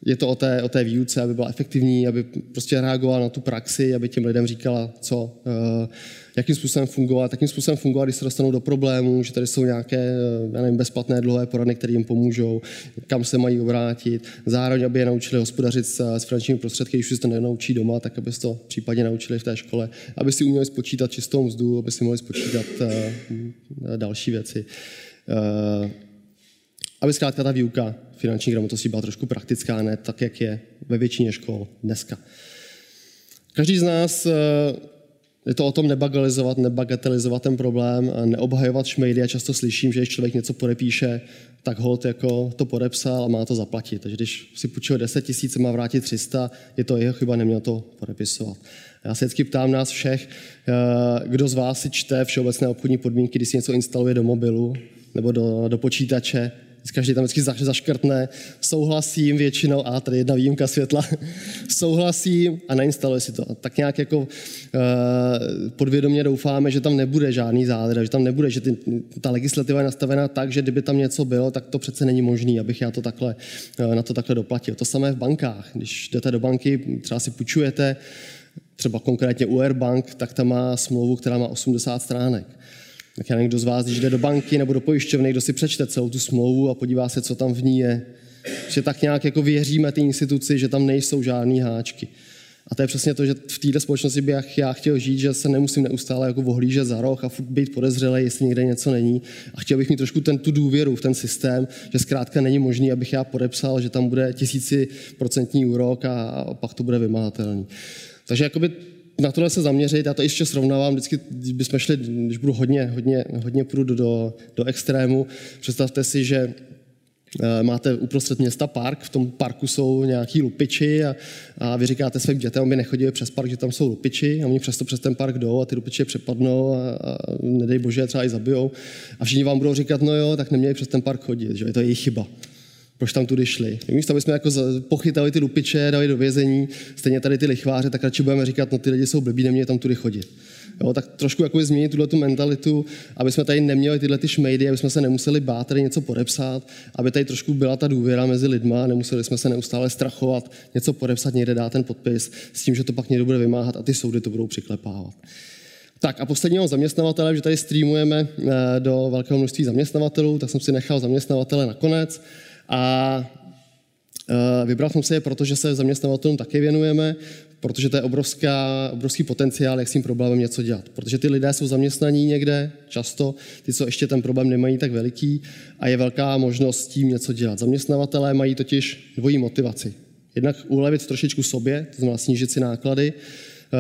Speaker 1: je to o té, o té výuce, aby byla efektivní, aby prostě reagovala na tu praxi, aby těm lidem říkala, co, uh, jakým způsobem fungovat, jakým způsobem fungovat, když se dostanou do problémů, že tady jsou nějaké uh, já nevím, bezplatné dlouhé poradny, které jim pomůžou, kam se mají obrátit. Zároveň, aby je naučili hospodařit s, s finančními prostředky, když už se to nenaučí doma, tak aby se to případně naučili v té škole, aby si uměli spočítat čistou mzdu, aby si mohli spočítat uh, další věci. Aby zkrátka ta výuka finanční gramotnosti byla trošku praktická, ne tak, jak je ve většině škol dneska. Každý z nás eh, je to o tom nebagatelizovat, nebagatelizovat ten problém, neobhajovat šmejdy. Já často slyším, že když člověk něco podepíše, tak hold jako to podepsal a má to zaplatit. Takže když si půjčil 10 tisíc, má vrátit 300, je to jeho chyba, neměl to podepisovat. Já se vždycky ptám nás všech, eh, kdo z vás si čte všeobecné obchodní podmínky, když si něco instaluje do mobilu nebo do, do počítače, každý tam vždycky zaškrtne, souhlasím většinou, a tady jedna výjimka světla, souhlasím a nainstaluje si to. Tak nějak jako uh, podvědomě doufáme, že tam nebude žádný zádra, že tam nebude, že ty, ta legislativa je nastavená tak, že kdyby tam něco bylo, tak to přece není možné, abych já to takhle, uh, na to takhle doplatil. To samé v bankách. Když jdete do banky, třeba si půjčujete, třeba konkrétně UR Bank, tak tam má smlouvu, která má 80 stránek. Tak já někdo z vás, když jde do banky nebo do pojišťovny, kdo si přečte celou tu smlouvu a podívá se, co tam v ní je, že tak nějak jako věříme té instituci, že tam nejsou žádné háčky. A to je přesně to, že v této společnosti bych já chtěl žít, že se nemusím neustále jako ohlížet za roh a být podezřelý, jestli někde něco není. A chtěl bych mít trošku ten, tu důvěru v ten systém, že zkrátka není možný, abych já podepsal, že tam bude tisíciprocentní úrok a, a pak to bude vymahatelný. Takže jakoby na tohle se zaměřit, já to ještě srovnávám, vždycky, když bychom šli, když budu hodně, hodně, hodně půjdu do, do extrému, představte si, že eh, máte uprostřed města park, v tom parku jsou nějaký lupiči a, a vy říkáte svým dětem, aby nechodili přes park, že tam jsou lupiči a oni přesto přes ten park jdou a ty lupiči přepadnou a, a nedej bože, třeba i zabijou. A všichni vám budou říkat, no jo, tak neměli přes ten park chodit, že? Je to jejich chyba proč tam tudy šli. Místo, aby jsme jako pochytali ty lupiče, dali do vězení, stejně tady ty lichváře, tak radši budeme říkat, no ty lidi jsou blbí, neměli tam tudy chodit. Jo, tak trošku jako změnit tuhle tu mentalitu, aby jsme tady neměli tyhle ty šmejdy, aby jsme se nemuseli bát tady něco podepsat, aby tady trošku byla ta důvěra mezi lidma, nemuseli jsme se neustále strachovat, něco podepsat, někde dát ten podpis, s tím, že to pak někdo bude vymáhat a ty soudy to budou přiklepávat. Tak a posledního zaměstnavatele, že tady streamujeme eh, do velkého množství zaměstnavatelů, tak jsem si nechal zaměstnavatele nakonec. A e, Vybral jsem se je, protože se zaměstnavatelům také věnujeme, protože to je obrovská, obrovský potenciál, jak s tím problémem něco dělat. Protože ty lidé jsou zaměstnaní někde, často, ty, co ještě ten problém nemají tak veliký, a je velká možnost s tím něco dělat. Zaměstnavatelé mají totiž dvojí motivaci. Jednak ulevit trošičku sobě, to znamená snížit si náklady e,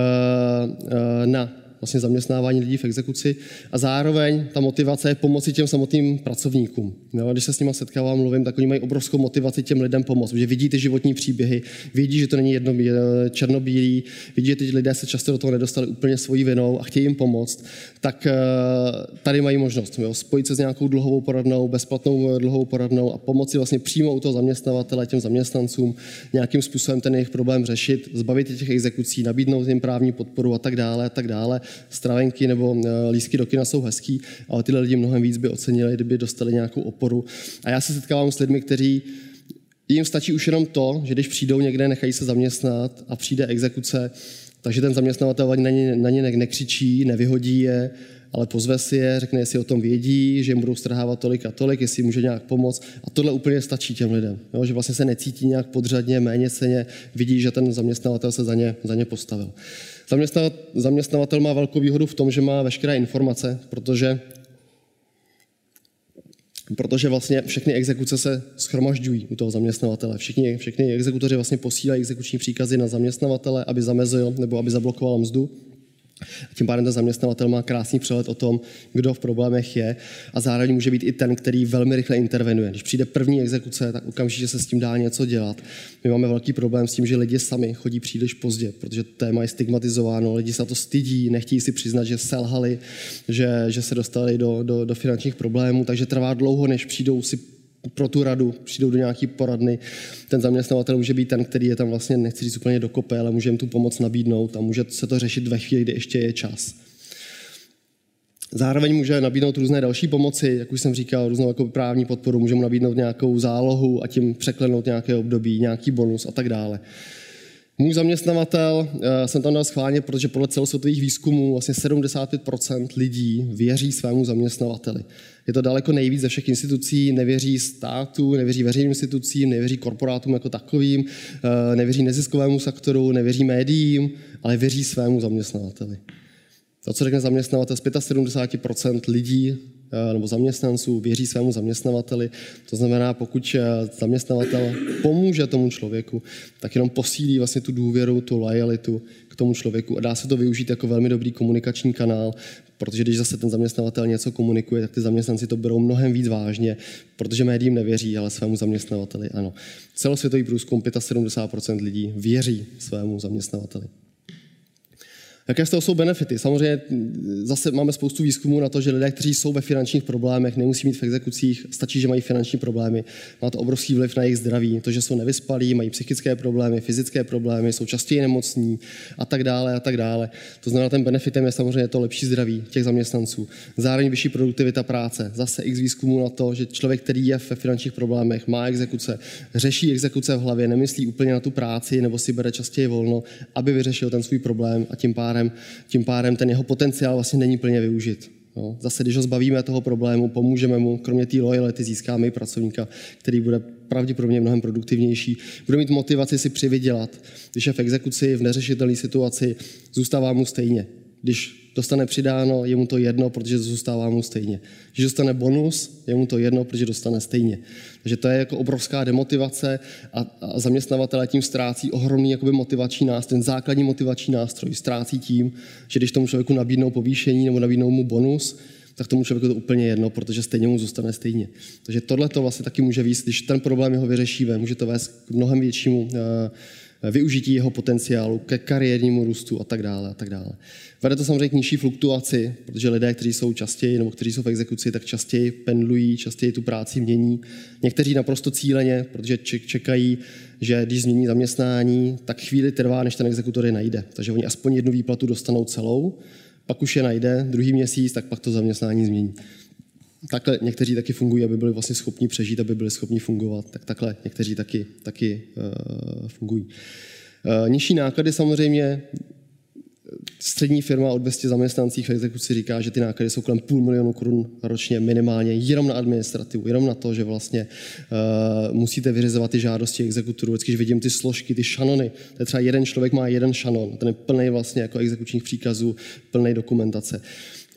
Speaker 1: e, na vlastně zaměstnávání lidí v exekuci a zároveň ta motivace je pomoci těm samotným pracovníkům. No, když se s nimi setkávám, mluvím, tak oni mají obrovskou motivaci těm lidem pomoct, protože vidí ty životní příběhy, vidí, že to není jedno černobílý, vidí, že ty lidé se často do toho nedostali úplně svojí vinou a chtějí jim pomoct, tak eh, tady mají možnost jo, spojit se s nějakou dlouhou poradnou, bezplatnou dlouhou poradnou a pomoci vlastně přímo u toho zaměstnavatele, těm zaměstnancům nějakým způsobem ten jejich problém řešit, zbavit těch exekucí, nabídnout jim právní podporu a tak dále, a tak dále stravenky nebo eh, lísky do kina jsou hezký, ale tyhle lidi mnohem víc by ocenili, kdyby dostali nějakou oporu. A já se setkávám s lidmi, kteří jim stačí už jenom to, že když přijdou někde, nechají se zaměstnat a přijde exekuce, takže ten zaměstnavatel na ně, na ně nekřičí, nevyhodí je, ale pozve si je, řekne, jestli o tom vědí, že jim budou strhávat tolik a tolik, jestli může nějak pomoct. A tohle úplně stačí těm lidem, jo? že vlastně se necítí nějak podřadně, méně ceně, vidí, že ten zaměstnavatel se za ně, za ně postavil. Zaměstnavatel má velkou výhodu v tom, že má veškeré informace, protože protože vlastně všechny exekuce se schromažďují u toho zaměstnavatele. Všichni, všechny exekutoři vlastně posílají exekuční příkazy na zaměstnavatele, aby zamezil nebo aby zablokoval mzdu. Tím pádem ten zaměstnavatel má krásný přehled o tom, kdo v problémech je a zároveň může být i ten, který velmi rychle intervenuje. Když přijde první exekuce, tak okamžitě se s tím dá něco dělat. My máme velký problém s tím, že lidi sami chodí příliš pozdě, protože téma je stigmatizováno, lidi se na to stydí, nechtějí si přiznat, že selhali, že, že se dostali do, do, do finančních problémů, takže trvá dlouho, než přijdou si pro tu radu, přijdou do nějaký poradny. Ten zaměstnavatel může být ten, který je tam vlastně, nechci říct úplně dokope, ale může jim tu pomoc nabídnout a může se to řešit ve chvíli, kdy ještě je čas. Zároveň může nabídnout různé další pomoci, jak už jsem říkal, různou jako právní podporu, může mu nabídnout nějakou zálohu a tím překlenout nějaké období, nějaký bonus a tak dále. Můj zaměstnavatel eh, jsem tam dal schválně, protože podle celosvětových výzkumů vlastně 75% lidí věří svému zaměstnavateli. Je to daleko nejvíc ze všech institucí, nevěří státu, nevěří veřejným institucím, nevěří korporátům jako takovým, eh, nevěří neziskovému sektoru, nevěří médiím, ale věří svému zaměstnavateli. To, co řekne zaměstnavatel, z 75% lidí eh, nebo zaměstnanců věří svému zaměstnavateli. To znamená, pokud eh, zaměstnavatel pomůže tomu člověku, tak jenom posílí vlastně tu důvěru, tu lojalitu k tomu člověku a dá se to využít jako velmi dobrý komunikační kanál, protože když zase ten zaměstnavatel něco komunikuje, tak ty zaměstnanci to berou mnohem víc vážně, protože médiím nevěří, ale svému zaměstnavateli ano. Celosvětový průzkum 75% lidí věří svému zaměstnavateli. Jaké z toho jsou benefity? Samozřejmě zase máme spoustu výzkumů na to, že lidé, kteří jsou ve finančních problémech, nemusí mít v exekucích, stačí, že mají finanční problémy. Má to obrovský vliv na jejich zdraví. To, že jsou nevyspalí, mají psychické problémy, fyzické problémy, jsou častěji nemocní a tak dále a tak dále. To znamená, ten benefitem je samozřejmě to lepší zdraví těch zaměstnanců. Zároveň vyšší produktivita práce. Zase x výzkumů na to, že člověk, který je ve finančních problémech, má exekuce, řeší exekuce v hlavě, nemyslí úplně na tu práci nebo si bere častěji volno, aby vyřešil ten svůj problém a tím pádem pádem, tím pádem ten jeho potenciál vlastně není plně využit. No, zase, když ho zbavíme toho problému, pomůžeme mu, kromě té lojality získáme i pracovníka, který bude pravděpodobně mnohem produktivnější, bude mít motivaci si přivydělat. Když je v exekuci, v neřešitelné situaci, zůstává mu stejně. Když dostane přidáno, je mu to jedno, protože zůstává mu stejně. Když dostane bonus, je mu to jedno, protože dostane stejně. Takže to je jako obrovská demotivace a, a zaměstnavatele tím ztrácí ohromný jakoby motivační nástroj, ten základní motivační nástroj ztrácí tím, že když tomu člověku nabídnou povýšení nebo nabídnou mu bonus, tak tomu člověku to úplně jedno, protože stejně mu zůstane stejně. Takže tohle to vlastně taky může víc, když ten problém jeho vyřešíme, může to vést k mnohem většímu uh, využití jeho potenciálu, ke kariérnímu růstu a tak dále a tak dále. Vede to samozřejmě k nižší fluktuaci, protože lidé, kteří jsou častěji nebo kteří jsou v exekuci, tak častěji pendlují, častěji tu práci mění. Někteří naprosto cíleně, protože čekají, že když změní zaměstnání, tak chvíli trvá, než ten exekutor je najde. Takže oni aspoň jednu výplatu dostanou celou, pak už je najde, druhý měsíc, tak pak to zaměstnání změní takhle někteří taky fungují, aby byli vlastně schopni přežít, aby byli schopni fungovat, tak takhle někteří taky, taky uh, fungují. Uh, nižší náklady samozřejmě, střední firma od 200 zaměstnancích v exekuci říká, že ty náklady jsou kolem půl milionu korun ročně minimálně jenom na administrativu, jenom na to, že vlastně uh, musíte vyřizovat ty žádosti exekutorů. Vždycky, když vidím ty složky, ty šanony, to je třeba jeden člověk má jeden šanon, ten je plný vlastně jako exekučních příkazů, plný dokumentace.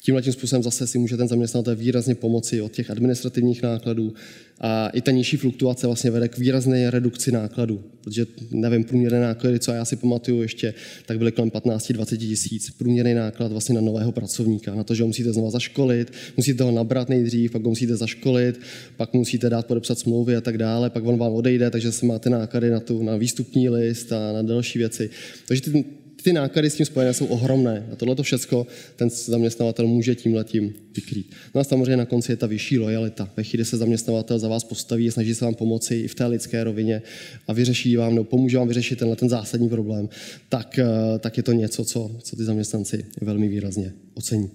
Speaker 1: Tímhle tím způsobem zase si může ten zaměstnatel výrazně pomoci od těch administrativních nákladů a i ta nižší fluktuace vlastně vede k výrazné redukci nákladů, protože nevím, průměrné náklady, co já si pamatuju ještě, tak byly kolem 15-20 tisíc. Průměrný náklad vlastně na nového pracovníka, na to, že ho musíte znovu zaškolit, musíte ho nabrat nejdřív, pak ho musíte zaškolit, pak musíte dát podepsat smlouvy a tak dále, pak on vám odejde, takže si máte náklady na, tu, na výstupní list a na další věci. Takže ty, ty náklady s tím spojené jsou ohromné. A tohle to všechno ten zaměstnavatel může tím letím vykrýt. No a samozřejmě na konci je ta vyšší lojalita. Ve chvíli se zaměstnavatel za vás postaví, snaží se vám pomoci i v té lidské rovině a vyřeší vám, nebo pomůže vám vyřešit tenhle ten zásadní problém, tak, eh, tak je to něco, co, co ty zaměstnanci velmi výrazně ocení.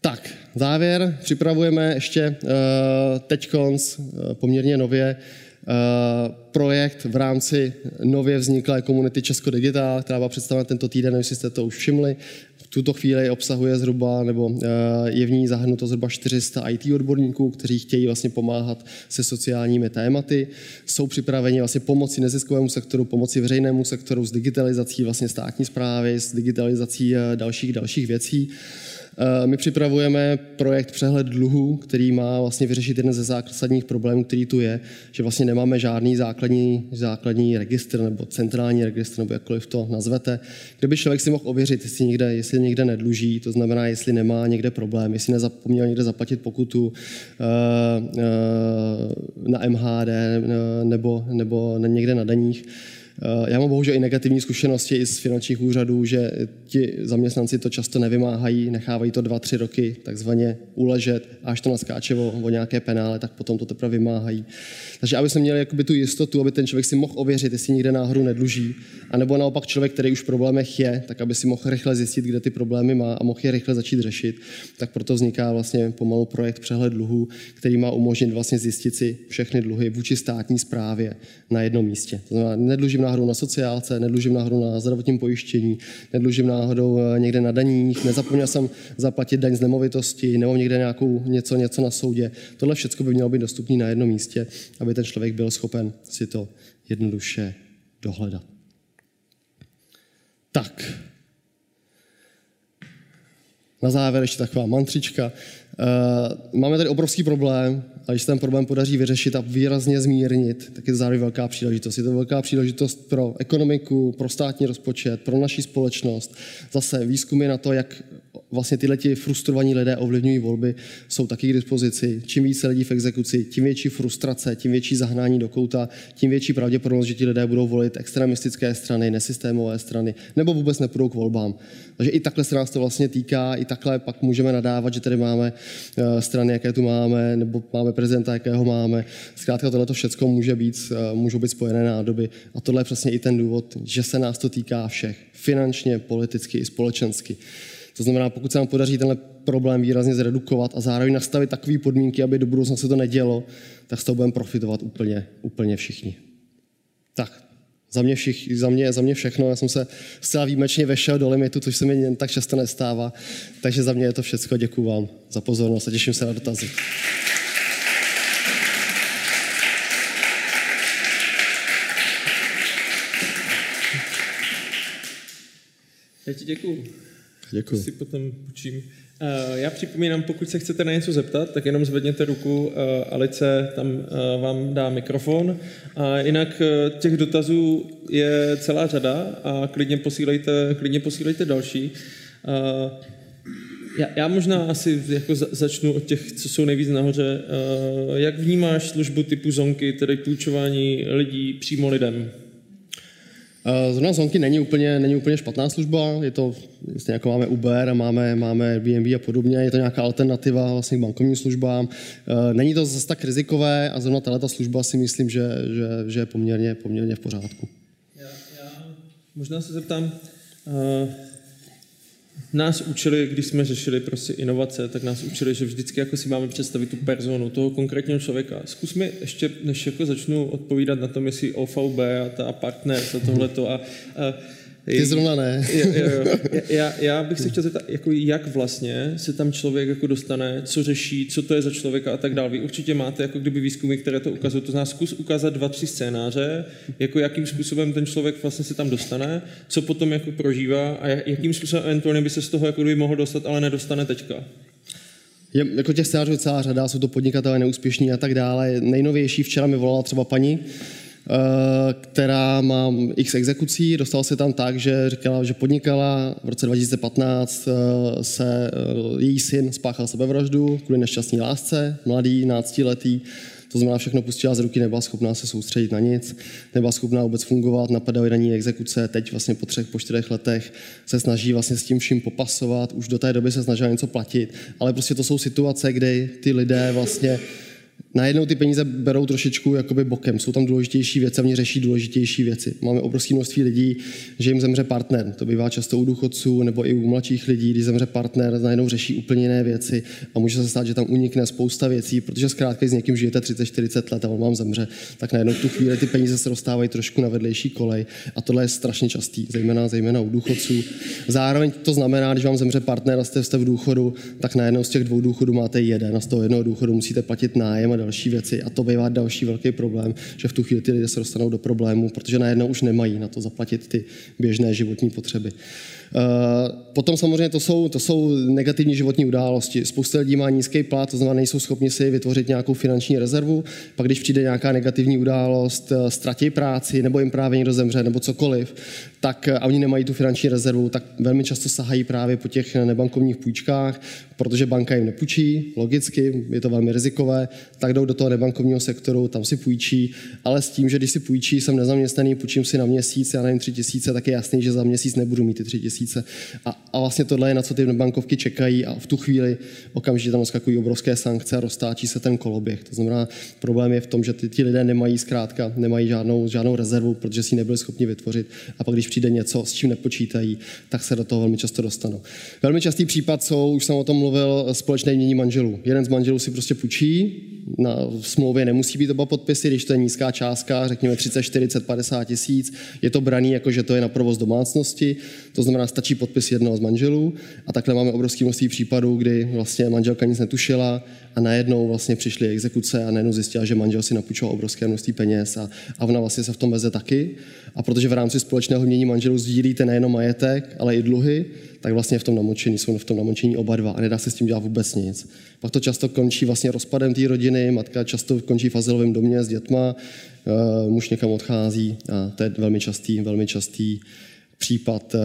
Speaker 1: Tak, závěr. Připravujeme ještě uh, teď konc, uh, poměrně nově Eh, projekt v rámci nově vzniklé komunity Česko Digital, která byla představena tento týden, jestli jste to už všimli. V tuto chvíli obsahuje zhruba, nebo eh, je v ní zahrnuto zhruba 400 IT odborníků, kteří chtějí vlastně pomáhat se sociálními tématy. Jsou připraveni vlastně pomoci neziskovému sektoru, pomoci veřejnému sektoru s digitalizací vlastně státní zprávy, s digitalizací eh, dalších dalších věcí. Eh, my připravujeme projekt Přehled dluhů, který má vlastně vyřešit jeden ze základních problémů, který tu je, že vlastně nemáme žádný základní, základní registr nebo centrální registr, nebo jakkoliv to nazvete, kde by člověk si mohl ověřit, jestli někde, jestli někde nedluží, to znamená, jestli nemá někde problém, jestli nezapomněl někde zaplatit pokutu eh, eh, na MHD nebo, nebo někde na daních já mám bohužel i negativní zkušenosti i z finančních úřadů, že ti zaměstnanci to často nevymáhají, nechávají to dva, tři roky takzvaně uležet a až to naskáče o, o nějaké penále, tak potom to teprve vymáhají. Takže aby jsme měli jakoby tu jistotu, aby ten člověk si mohl ověřit, jestli někde náhodou nedluží, anebo naopak člověk, který už v problémech je, tak aby si mohl rychle zjistit, kde ty problémy má a mohl je rychle začít řešit. Tak proto vzniká vlastně pomalu projekt Přehled dluhů, který má umožnit vlastně zjistit si všechny dluhy vůči státní správě na jednom místě. To znamená, nedlužím náhodou na sociálce, nedlužím náhodou na zdravotním pojištění, nedlužím náhodou eh, někde na daních, nezapomněl jsem zaplatit daň z nemovitosti, nebo někde nějakou něco, něco na soudě. Tohle všechno by mělo být dostupné na jednom místě, aby ten člověk byl schopen si to jednoduše dohledat. Tak. Na závěr ještě taková mantřička. Uh, máme tady obrovský problém, a když se ten problém podaří vyřešit a výrazně zmírnit, tak je to zároveň velká příležitost. Je to velká příležitost pro ekonomiku, pro státní rozpočet, pro naši společnost. Zase výzkumy na to, jak vlastně tyhle ti frustrovaní lidé ovlivňují volby, jsou taky k dispozici. Čím více lidí v exekuci, tím větší frustrace, tím větší zahnání do kouta, tím větší pravděpodobnost, že ti lidé budou volit extremistické strany, nesystémové strany, nebo vůbec nepůjdou k volbám. Takže i takhle se nás to vlastně týká, i takhle pak můžeme nadávat, že tady máme eh, strany, jaké tu máme, nebo máme prezidenta, jakého máme. Zkrátka tohle všechno může být, eh, můžou být spojené nádoby. A tohle je přesně i ten důvod, že se nás to týká všech. Finančně, politicky i společensky. To znamená, pokud se nám podaří tenhle problém výrazně zredukovat a zároveň nastavit takové podmínky, aby do budoucna se to nedělo, tak z toho budeme profitovat úplně, úplně všichni. Tak, za mě, všich, za, mě, za mě všechno. Já jsem se zcela výjimečně vešel do limitu, což se mi jen tak často nestává. Takže za mě je to všechno. Děkuji vám za pozornost a těším se na dotazy.
Speaker 2: Já ti děkuju.
Speaker 1: Děkuji.
Speaker 2: Si potom učím. Eh, já připomínám, pokud se chcete na něco zeptat, tak jenom zvedněte ruku, eh, Alice tam eh, vám dá mikrofon. A jinak těch dotazů je celá řada a klidně posílejte, klidně posílejte další. Já, já možná asi jako začnu od těch, co jsou nejvíc nahoře. Jak vnímáš službu typu zonky, tedy půjčování lidí přímo lidem?
Speaker 1: Eh, zrovna Zonky není úplně, není úplně špatná služba, je to, vlastně jako máme Uber a máme, máme Airbnb a podobně, je to nějaká alternativa vlastně k bankovním službám. Eh, není to zase tak rizikové a zrovna tato služba si myslím, že, že, že je poměrně, poměrně v pořádku.
Speaker 2: Já, já možná se zeptám, uh nás učili, když jsme řešili prostě inovace, tak nás učili, že vždycky jako si máme představit tu personu, toho konkrétního člověka. Zkus mi ještě, než jako začnu odpovídat na tom, jestli OVB a ta partner a tohleto a, a
Speaker 1: ty zrovna ne.
Speaker 2: jo, jo, jo. Já, já bych se chtěl zeptat, jako jak vlastně se tam člověk jako dostane, co řeší, co to je za člověka a tak dále. Vy určitě máte jako kdyby výzkumy, které to ukazují. To znamená, zkus ukázat dva, tři scénáře, jako jakým způsobem ten člověk vlastně se tam dostane, co potom jako prožívá a jakým způsobem eventuálně by se z toho jako kdyby mohl dostat, ale nedostane teďka.
Speaker 1: Je, jako těch scénářů celá řada, jsou to podnikatelé neúspěšní a tak dále. Nejnovější včera mi volala třeba paní, která má x exekucí. Dostala se tam tak, že říkala, že podnikala. V roce 2015 eh, se eh, její syn spáchal sebevraždu kvůli nešťastné lásce, mladý, náctiletý. To znamená, všechno pustila z ruky, nebyla schopná se soustředit na nic, nebyla schopná vůbec fungovat, napadaly na ní exekuce, teď vlastně po třech, po čtyřech letech se snaží vlastně s tím vším popasovat, už do té doby se snažila něco platit, ale prostě to jsou situace, kdy ty lidé vlastně najednou ty peníze berou trošičku jakoby bokem. Jsou tam důležitější věci oni řeší důležitější věci. Máme obrovské množství lidí, že jim zemře partner. To bývá často u důchodců nebo i u mladších lidí, když zemře partner, najednou řeší úplně jiné věci a může se stát, že tam unikne spousta věcí, protože zkrátka s někým žijete 30-40 let a on vám zemře, tak najednou tu chvíli ty peníze se dostávají trošku na vedlejší kolej a tohle je strašně častý, zejména, zejména u důchodců. Zároveň to znamená, když vám zemře partner a jste v důchodu, tak najednou z těch dvou důchodů máte jeden a z toho jednoho důchodu musíte platit nájem a další věci. A to bývá další velký problém, že v tu chvíli ty lidé se dostanou do problému, protože najednou už nemají na to zaplatit ty běžné životní potřeby. Eh, potom samozřejmě to jsou, to jsou negativní životní události. Spousta lidí má nízký plat, to znamená, nejsou schopni si vytvořit nějakou finanční rezervu. Pak, když přijde nějaká negativní událost, eh, ztratí práci, nebo jim právě někdo zemře, nebo cokoliv, tak eh, a oni nemají tu finanční rezervu, tak velmi často sahají právě po těch nebankovních půjčkách, protože banka jim nepůjčí, logicky, je to velmi rizikové, tak jdou do toho nebankovního sektoru, tam si půjčí, ale s tím, že když si půjčí, jsem nezaměstnaný, půjčím si na měsíc, já nevím, tři tisíce, tak je jasný, že za měsíc nebudu mít ty tři tisíce. A, a vlastně tohle je, na co ty bankovky čekají a v tu chvíli okamžitě tam skakují obrovské sankce a roztáčí se ten koloběh. To znamená, problém je v tom, že ty, ty lidé nemají zkrátka, nemají žádnou, žádnou rezervu, protože si nebyli schopni vytvořit. A pak, když přijde něco, s čím nepočítají, tak se do toho velmi často dostanou. Velmi častý případ jsou, už jsem o tom mluvil, společné mění manželů. Jeden z manželů si prostě půjčí, na smlouvě nemusí být oba podpisy, když to je nízká částka, řekněme 30, 40, 50 tisíc, je to braný jako, že to je na provoz domácnosti, to znamená, stačí podpis jednoho z manželů a takhle máme obrovský množství případů, kdy vlastně manželka nic netušila a najednou vlastně přišly exekuce a najednou zjistila, že manžel si napůjčoval obrovské množství peněz a, a ona vlastně se v tom veze taky A protože v rámci společného mění manželů sdílíte nejenom majetek, ale i dluhy, tak vlastně v tom namočení jsou v tom namočení oba dva a nedá se s tím dělat vůbec nic. Pak to často končí vlastně rozpadem té rodiny, matka často končí v azylovém domě s dětma, uh, muž někam odchází a to je velmi častý, velmi častý případ, uh,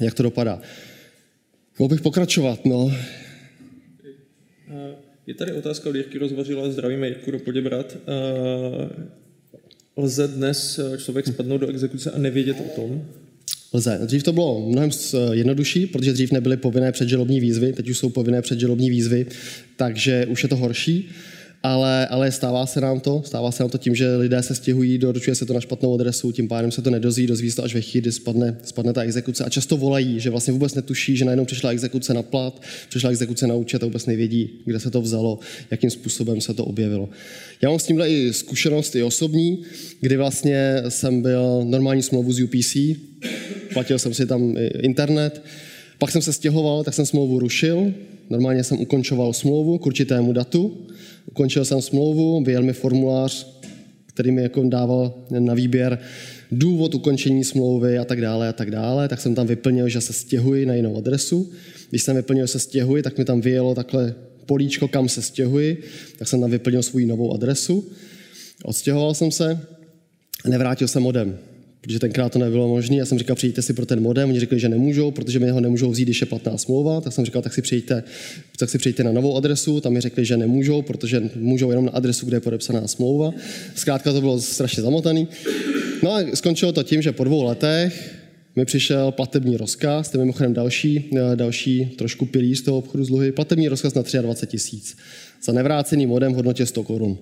Speaker 1: jak to dopadá. Mohl bych pokračovat, no.
Speaker 2: Je tady otázka od Jirky Rozvařila, zdravíme Jirku do Poděbrat. Lze dnes člověk spadnout do exekuce a nevědět o tom?
Speaker 1: Lze. Dřív to bylo mnohem jednodušší, protože dřív nebyly povinné předželobní výzvy, teď už jsou povinné předželobní výzvy, takže už je to horší ale, ale stává se nám to, stává se nám to tím, že lidé se stěhují, doručuje se to na špatnou adresu, tím pádem se to nedozví, dozví se to až ve chvíli, kdy spadne, spadne ta exekuce a často volají, že vlastně vůbec netuší, že najednou přišla exekuce na plat, přišla exekuce na účet a vůbec nevědí, kde se to vzalo, jakým způsobem se to objevilo. Já mám s tímhle i zkušenost i osobní, kdy vlastně jsem byl normální smlouvu z UPC, platil jsem si tam internet, pak jsem se stěhoval, tak jsem smlouvu rušil, normálně jsem ukončoval smlouvu k určitému datu, ukončil jsem smlouvu, vyjel mi formulář, který mi jako dával na výběr důvod ukončení smlouvy a tak dále a tak dále, tak jsem tam vyplnil, že se stěhuji na jinou adresu. Když jsem vyplnil, že se stěhuji, tak mi tam vyjelo takhle políčko, kam se stěhuji, tak jsem tam vyplnil svou novou adresu. Odstěhoval jsem se, nevrátil jsem modem protože tenkrát to nebylo možné. Já jsem říkal, přijďte si pro ten modem, oni řekli, že nemůžou, protože mi ho nemůžou vzít, když je platná smlouva, tak jsem říkal, tak si přijďte, tak si přijďte na novou adresu, tam mi řekli, že nemůžou, protože můžou jenom na adresu, kde je podepsaná smlouva. Zkrátka to bylo strašně zamotaný. No a skončilo to tím, že po dvou letech mi přišel platební rozkaz, to je mimochodem další, další trošku pilíř toho obchodu z dluhy, platební rozkaz na 23 tisíc za nevrácený modem v hodnotě 100 korun.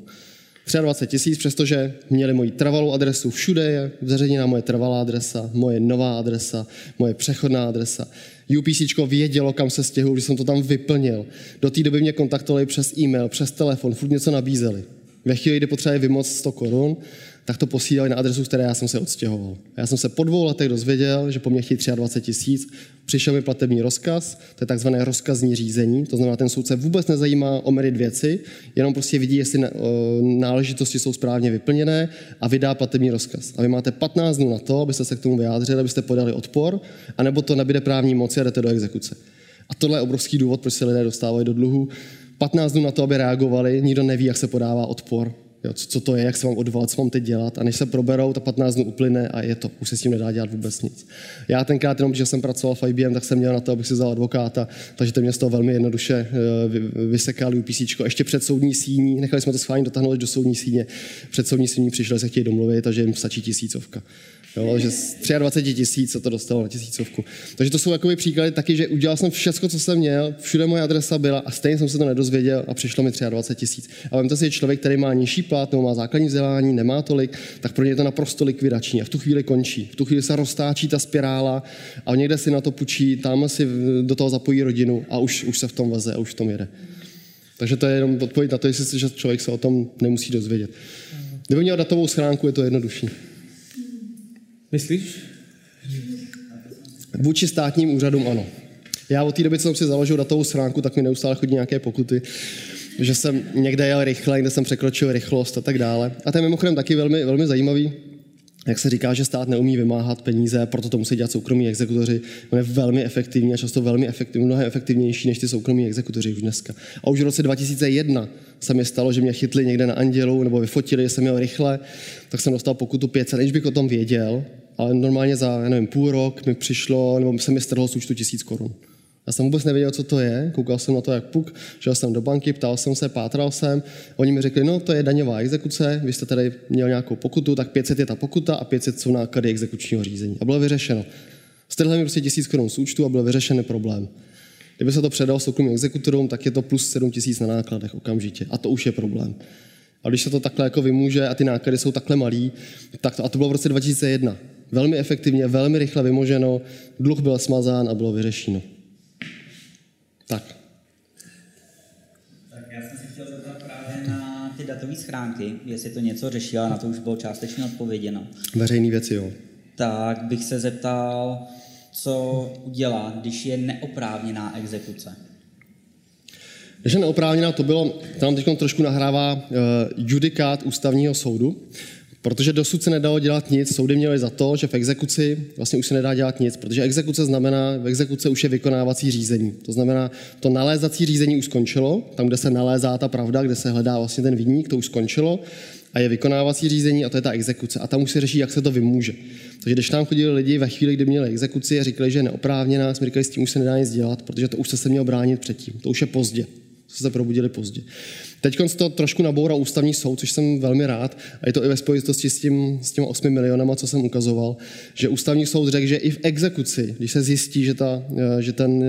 Speaker 1: 23 tisíc, přestože měli moji trvalou adresu, všude je zveřejněná moje trvalá adresa, moje nová adresa, moje přechodná adresa. UPC vědělo, kam se stěhuji, když jsem to tam vyplnil. Do té doby mě kontaktovali přes e-mail, přes telefon, furt něco nabízeli. Ve chvíli, kdy potřebovali vymoc 100 korun, tak to posílali na adresu, z které já jsem se odstěhoval. Já jsem se po dvou letech dozvěděl, že po mě chtějí 23 tisíc, přišel mi platební rozkaz, to je takzvané rozkazní řízení, to znamená, ten soudce vůbec nezajímá omerit věci, jenom prostě vidí, jestli náležitosti jsou správně vyplněné a vydá platební rozkaz. A vy máte 15 dnů na to, abyste se k tomu vyjádřili, abyste podali odpor, anebo to nebude právní moci a jdete do exekuce. A tohle je obrovský důvod, proč se lidé dostávají do dluhu. 15 dnů na to, aby reagovali, nikdo neví, jak se podává odpor. Jo, co, co to je, jak se mám odvolat, co mám teď dělat. A než se proberou, ta 15 dnů uplyne a je to. Už se s tím nedá dělat vůbec nic. Já tenkrát jenom, že jsem pracoval v IBM, tak jsem měl na to, abych si vzal advokáta, takže to mě z toho velmi jednoduše eh, vysekali UPC. Ještě před soudní síní, nechali jsme to schválně dotáhnout do soudní síně. Před soudní síní přišli se chtějí domluvit, takže jim stačí tisícovka. Jo, že z 23 tisíc se to dostalo na tisícovku. Takže to jsou takové příklady taky, že udělal jsem všechno, co jsem měl, všude moje adresa byla a stejně jsem se to nedozvěděl a přišlo mi 23 tisíc. A vemte si, člověk, který má nižší plat nebo má základní vzdělání, nemá tolik, tak pro ně je to naprosto likvidační a v tu chvíli končí. V tu chvíli se roztáčí ta spirála a někde si na to půjčí, tam si do toho zapojí rodinu a už, už se v tom veze a už v tom jede. Takže to je jenom odpověď na to, jestli že člověk se o tom nemusí dozvědět. Kdyby měl datovou schránku, je to jednodušší.
Speaker 2: Myslíš?
Speaker 1: Vůči státním úřadům ano. Já od té doby, co jsem si založil datovou schránku, tak mi neustále chodí nějaké pokuty, že jsem někde jel rychle, kde jsem překročil rychlost a tak dále. A to je mimochodem taky velmi, velmi zajímavý, jak se říká, že stát neumí vymáhat peníze, proto to musí dělat soukromí exekutoři. On je velmi efektivní a často velmi efektivní, mnohem efektivnější než ty soukromí exekutoři už dneska. A už v roce 2001 se mi stalo, že mě chytli někde na Andělu nebo vyfotili, že jsem měl rychle, tak jsem dostal pokutu 500, než bych o tom věděl, ale normálně za, já nevím, půl rok mi přišlo, nebo se mi strhlo z účtu tisíc korun. Já jsem vůbec nevěděl, co to je, koukal jsem na to jak puk, šel jsem do banky, ptal jsem se, pátral jsem, oni mi řekli, no to je daňová exekuce, vy jste tady měl nějakou pokutu, tak 500 je ta pokuta a 500 jsou náklady exekučního řízení. A bylo vyřešeno. Strhli mi prostě tisíc korun z účtu a byl vyřešený problém. Kdyby se to předal soukromým exekutorům, tak je to plus 7 tisíc na nákladech okamžitě. A to už je problém. A když se to takhle jako vymůže a ty náklady jsou takhle malý, tak to, a to bylo v roce 2001. Velmi efektivně, velmi rychle vymoženo, dluh byl smazán a bylo vyřešeno. Tak.
Speaker 3: Tak já jsem se chtěl zeptat právě na ty datové schránky, jestli to něco řešila, na to už bylo částečně odpověděno.
Speaker 1: Veřejné věci, jo.
Speaker 3: Tak bych se zeptal, co udělá, když je neoprávněná exekuce.
Speaker 1: Když je neoprávněná, to bylo, tam teď trošku nahrává uh, judikát ústavního soudu Protože dosud se nedalo dělat nic, soudy měly za to, že v exekuci vlastně už se nedá dělat nic, protože exekuce znamená, v exekuce už je vykonávací řízení. To znamená, to nalézací řízení už skončilo, tam, kde se nalézá ta pravda, kde se hledá vlastně ten viník, to už skončilo a je vykonávací řízení a to je ta exekuce. A tam už se řeší, jak se to vymůže. Takže když tam chodili lidi ve chvíli, kdy měli exekuci a říkali, že je neoprávněná, jsme říkali, s tím už se nedá nic dělat, protože to už se, se mělo bránit předtím. To už je pozdě. Se probudili pozdě. Teď to trošku naboural ústavní soud, což jsem velmi rád, a je to i ve spojitosti s, tím, s těmi 8 milionama, co jsem ukazoval, že ústavní soud řekl, že i v exekuci, když se zjistí, že, ta, že ten,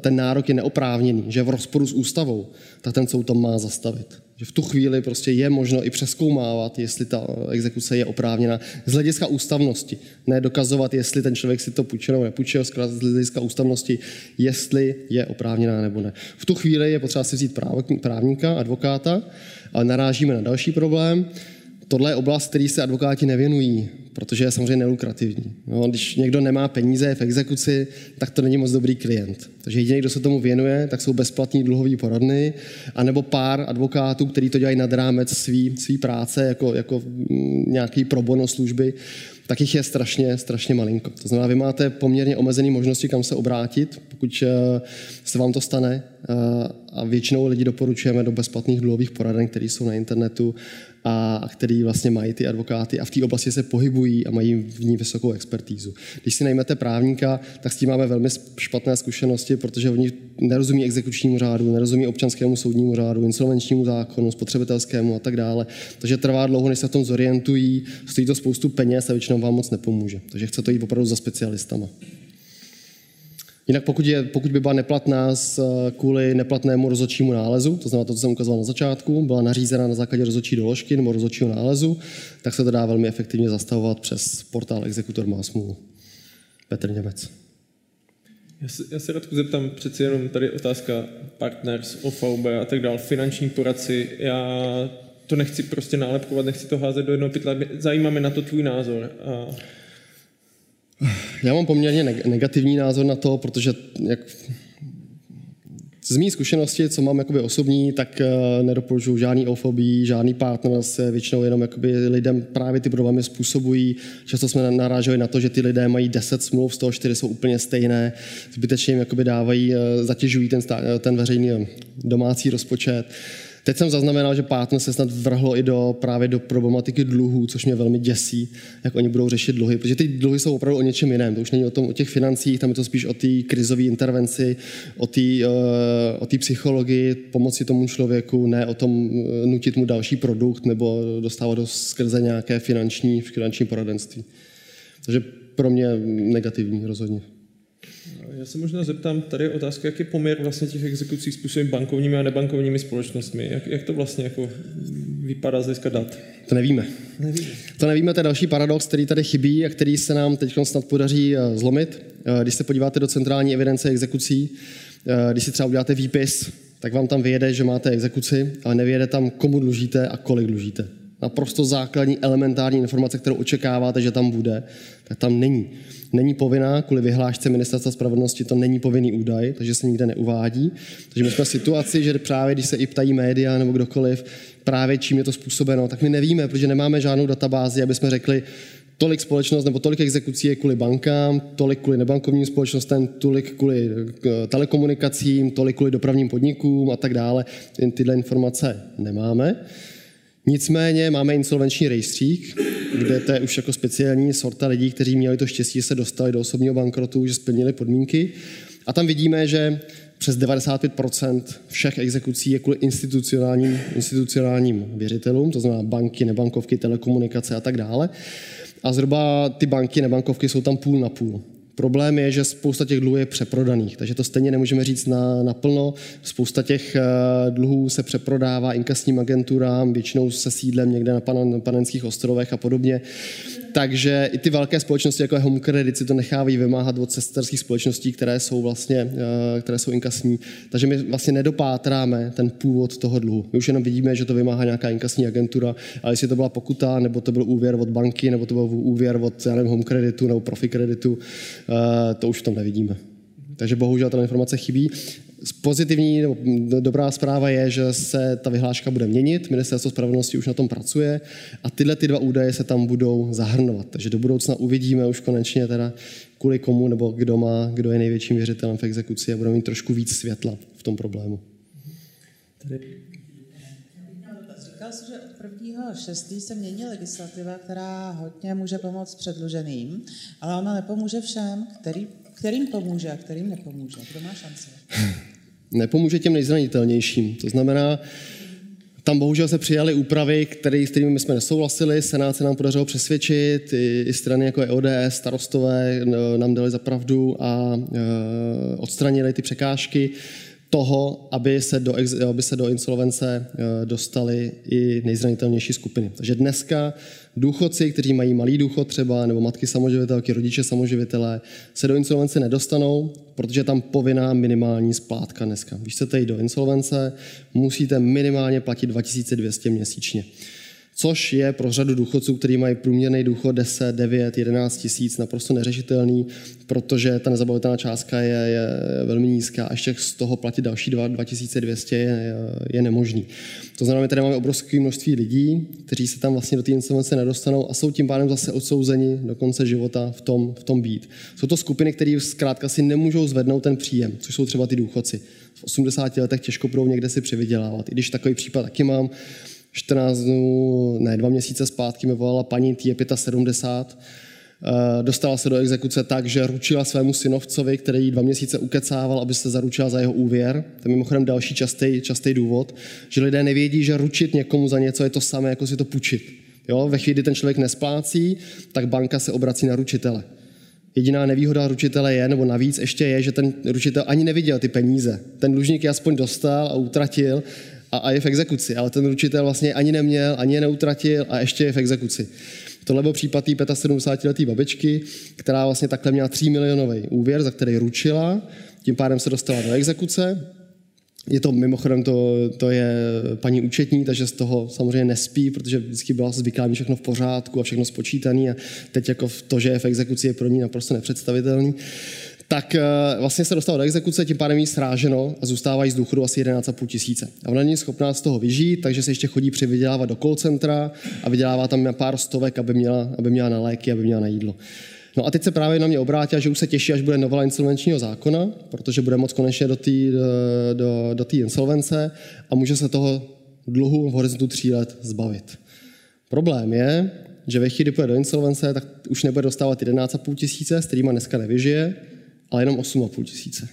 Speaker 1: ten nárok je neoprávněný, že je v rozporu s ústavou, tak ten soud to má zastavit. Že v tu chvíli prostě je možno i přeskoumávat, jestli ta exekuce je oprávněná z hlediska ústavnosti. Ne dokazovat, jestli ten člověk si to půjčil nebo nepůjčil, z hlediska ústavnosti, jestli je oprávněná nebo ne. V tu chvíli je potřeba si vzít právníka, advokáta, ale narážíme na další problém. Tohle je oblast, který se advokáti nevěnují, protože je samozřejmě nelukrativní. No, když někdo nemá peníze v exekuci, tak to není moc dobrý klient. Takže jediný, kdo se tomu věnuje, tak jsou bezplatní dluhový poradny, anebo pár advokátů, kteří to dělají nad rámec svý, svý práce, jako, jako mm, nějaký pro bono služby, tak jich je strašně, strašně malinko. To znamená, vy máte poměrně omezené možnosti, kam se obrátit, pokud eh, se vám to stane. Eh, a většinou lidi doporučujeme do bezplatných dluhových poraden, které jsou na internetu a který vlastně mají ty advokáty a v té oblasti se pohybují a mají v ní vysokou expertízu. Když si najmete právníka, tak s tím máme velmi špatné zkušenosti, protože oni nerozumí exekučnímu řádu, nerozumí občanskému soudnímu řádu, insolvenčnímu zákonu, spotřebitelskému a tak dále. Takže trvá dlouho, než se v tom zorientují, stojí to spoustu peněz a většinou vám moc nepomůže. Takže chce to jít opravdu za specialistama. Jinak pokud, je, pokud by byla neplatná z, eh, kvůli neplatnému rozhodčímu nálezu, to znamená to, co jsem ukazoval na začátku, byla nařízena na základě rozhodčí doložky nebo rozhodčího nálezu, tak se to dá velmi efektivně zastavovat přes portál Exekutor má smůlu. Petr Němec.
Speaker 2: Já se, já se Radku zeptám přeci jenom tady otázka partners, OVB a tak dále, finanční poradci. Já to nechci prostě nálepkovat, nechci to házet do jednoho pytla. Zajímá mě na to tvůj názor. A
Speaker 1: já mám poměrně negativní názor na to, protože jak z mých zkušenosti, co mám jakoby osobní, tak uh, nedoporučuji žádný ofobí, žádný partner se většinou jenom jakoby lidem právě ty problémy způsobují. Často jsme naráželi na to, že ty lidé mají 10 smluv, z toho 4 jsou úplně stejné, zbytečně jim jakoby dávají, uh, zatěžují ten, ten veřejný domácí rozpočet. Teď jsem zaznamenal, že Pátno se snad vrhlo i do, právě do problematiky dluhů, což mě velmi děsí, jak oni budou řešit dluhy, protože ty dluhy jsou opravdu o něčem jiném. To už není o, tom, o těch financích, tam je to spíš o té krizové intervenci, o té o psychologii, pomoci tomu člověku, ne o tom uh, nutit mu další produkt nebo dostávat ho skrze nějaké finanční, finanční poradenství. Takže pro mě negativní rozhodně.
Speaker 2: Já se možná zeptám, tady je otázka, jak je poměr vlastně těch exekucí způsobem bankovními a nebankovními společnostmi. Jak, jak to vlastně jako vypadá z hlediska dat?
Speaker 1: To nevíme. nevíme. To nevíme, to je další paradox, který tady chybí a který se nám teď snad podaří eh, zlomit. Eh, když se podíváte do centrální evidence exekucí, eh, když si třeba uděláte výpis, tak vám tam vyjede, že máte exekuci, ale nevyjede tam, komu dlužíte a kolik dlužíte. Naprosto základní elementární informace, kterou očekáváte, že tam bude, tak tam není není povinná, kvůli vyhlášce Ministerstva spravedlnosti to není povinný údaj, takže se nikde neuvádí. Takže my jsme v situaci, že právě když se i ptají média nebo kdokoliv, právě čím je to způsobeno, tak my nevíme, protože nemáme žádnou databázi, aby jsme řekli, tolik společnost nebo tolik exekucí je kvůli bankám, tolik kvůli nebankovním společnostem, tolik kvůli eh, telekomunikacím, tolik kvůli dopravním podnikům a tak dále. Tyhle informace nemáme. Nicméně máme insolvenční rejstřík, kde to je už jako speciální sorta lidí, kteří měli to štěstí, že se dostali do osobního bankrotu, že splnili podmínky. A tam vidíme, že přes 95% všech exekucí je kvůli institucionálním, institucionálním věřitelům, to znamená banky, nebankovky, telekomunikace a tak dále. A zhruba ty banky, nebankovky jsou tam půl na půl. Problém je, že spousta těch dluhů je přeprodaných, takže to stejně nemůžeme říct na, naplno. Spousta těch eh, dluhů se přeprodává inkasním agenturám, většinou se sídlem někde na, pan, na Panenských ostrovech a podobně. Takže i ty velké společnosti, jako je Home Credit, si to nechávají vymáhat od sesterských společností, které jsou vlastně, eh, které jsou inkasní. Takže my vlastně nedopátráme ten původ toho dluhu. My už jenom vidíme, že to vymáhá nějaká inkasní agentura, ale jestli to byla pokuta, nebo to byl úvěr od banky, nebo to byl úvěr od já nevím, Home Creditu nebo Profi Creditu, eh, to už v tom nevidíme. Takže bohužel ta informace chybí. Pozitivní nebo dobrá zpráva je, že se ta vyhláška bude měnit, ministerstvo spravedlnosti už na tom pracuje a tyhle ty dva údaje se tam budou zahrnovat. Takže do budoucna uvidíme už konečně teda kvůli komu nebo kdo má, kdo je největším věřitelem v exekuci a budeme mít trošku víc světla v tom problému.
Speaker 4: Tady Říkal jsi, že od 1.6. se mění legislativa, která hodně může pomoct předluženým, ale ona nepomůže všem, který, kterým pomůže a kterým nepomůže. Kdo má šanci?
Speaker 1: Nepomůže těm nejzranitelnějším. To znamená, tam bohužel se přijaly úpravy, které, s kterými jsme nesouhlasili. Senát se nám podařilo přesvědčit, i, i strany jako je ODS, starostové nám dali za pravdu a e, odstranili ty překážky toho, aby se do, aby se do insolvence eh, dostali i nejzranitelnější skupiny. Takže dneska důchodci, kteří mají malý důchod třeba, nebo matky samoživitelky, rodiče samoživitelé, se do insolvence nedostanou, protože je tam povinná minimální splátka dneska. Když chcete jít do insolvence, musíte minimálně platit 2200 měsíčně což je pro řadu důchodců, kteří mají průměrný důchod 10, 9, 11 tisíc, naprosto neřešitelný, protože ta nezabavitelná částka je, je velmi nízká a ještě z toho platit další 2, 2200 je, je nemožný. To znamená, že tady máme obrovské množství lidí, kteří se tam vlastně do té insolvence nedostanou a jsou tím pádem zase odsouzeni do konce života v tom, v tom být. Jsou to skupiny, které zkrátka si nemůžou zvednout ten příjem, což jsou třeba ty důchodci. V 80 letech těžko budou někde si přivydělávat. I když takový případ taky mám, 14 dnů, ne, dva měsíce zpátky mi volala paní, tý je 75, eh, dostala se do exekuce tak, že ručila svému synovcovi, který jí dva měsíce ukecával, aby se zaručila za jeho úvěr. To je mimochodem další častý, častý důvod, že lidé nevědí, že ručit někomu za něco je to samé, jako si to půjčit. Jo? Ve chvíli, kdy ten člověk nesplácí, tak banka se obrací na ručitele. Jediná nevýhoda ručitele je, nebo navíc ještě je, že ten ručitel ani neviděl ty peníze. Ten dlužník je aspoň dostal a utratil, a, a je v exekuci, ale ten ručitel vlastně ani neměl, ani je neutratil a ještě je v exekuci. Tohle byl případ té 75-leté babičky, která vlastně takhle měla 3 milionový úvěr, za který ručila, tím pádem se dostala do exekuce. Je to mimochodem, to, to je paní účetní, takže z toho samozřejmě nespí, protože vždycky byla zvyklá mít všechno v pořádku a všechno spočítaný a teď jako to, že je v exekuci, je pro ní naprosto nepředstavitelný tak eh, vlastně se dostala do exekuce, tím pádem jí sráženo a zůstávají z důchodu asi 11,5 tisíce. A ona není schopná z toho vyžít, takže se ještě chodí přivydělávat do call centra a vydělává tam pár stovek, aby měla, aby měla na léky, aby měla na jídlo. No a teď se právě na mě obrátila, že už se těší, až bude novela insolvenčního zákona, protože bude moc konečně do té do, do, do insolvence a může se toho dluhu v horizontu tří let zbavit. Problém je, že ve chvíli, kdy půjde do insolvence, tak už nebude dostávat 11,5 tisíce, s kterýma dneska nevyžije, ale jenom 8,5 tisíce.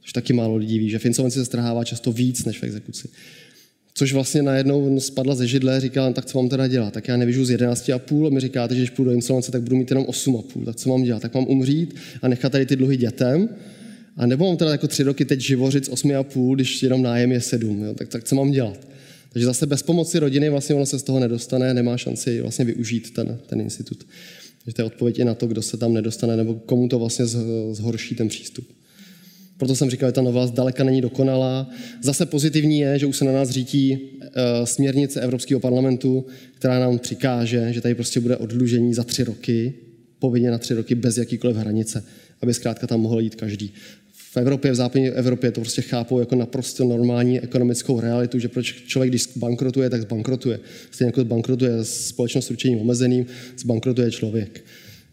Speaker 1: Což taky málo lidí ví, že v insolvenci se strhává často víc než v exekuci. Což vlastně najednou spadla ze židle, říkala, tak co mám teda dělat? Tak já nevyžiju z 11,5 a mi říkáte, že když půjdu do insolvence, tak budu mít jenom 8,5. Tak co mám dělat? Tak mám umřít a nechat tady ty dluhy dětem? A nebo mám teda jako tři roky teď živořit z 8,5, když jenom nájem je 7. Jo? Tak, tak co mám dělat? Takže zase bez pomoci rodiny vlastně ono se z toho nedostane, nemá šanci vlastně využít ten, ten institut. Takže to je odpověď i na to, kdo se tam nedostane, nebo komu to vlastně zhorší ten přístup. Proto jsem říkal, že ta novela zdaleka není dokonalá. Zase pozitivní je, že už se na nás řítí eh, směrnice Evropského parlamentu, která nám přikáže, že tady prostě bude odlužení za tři roky, povinně na tři roky bez jakýkoliv hranice, aby zkrátka tam mohl jít každý. Evropě, v západní Evropě to prostě chápou jako naprosto normální ekonomickou realitu, že proč člověk, když bankrotuje, tak zbankrotuje. Stejně jako zbankrotuje společnost s ručením omezeným, zbankrotuje člověk.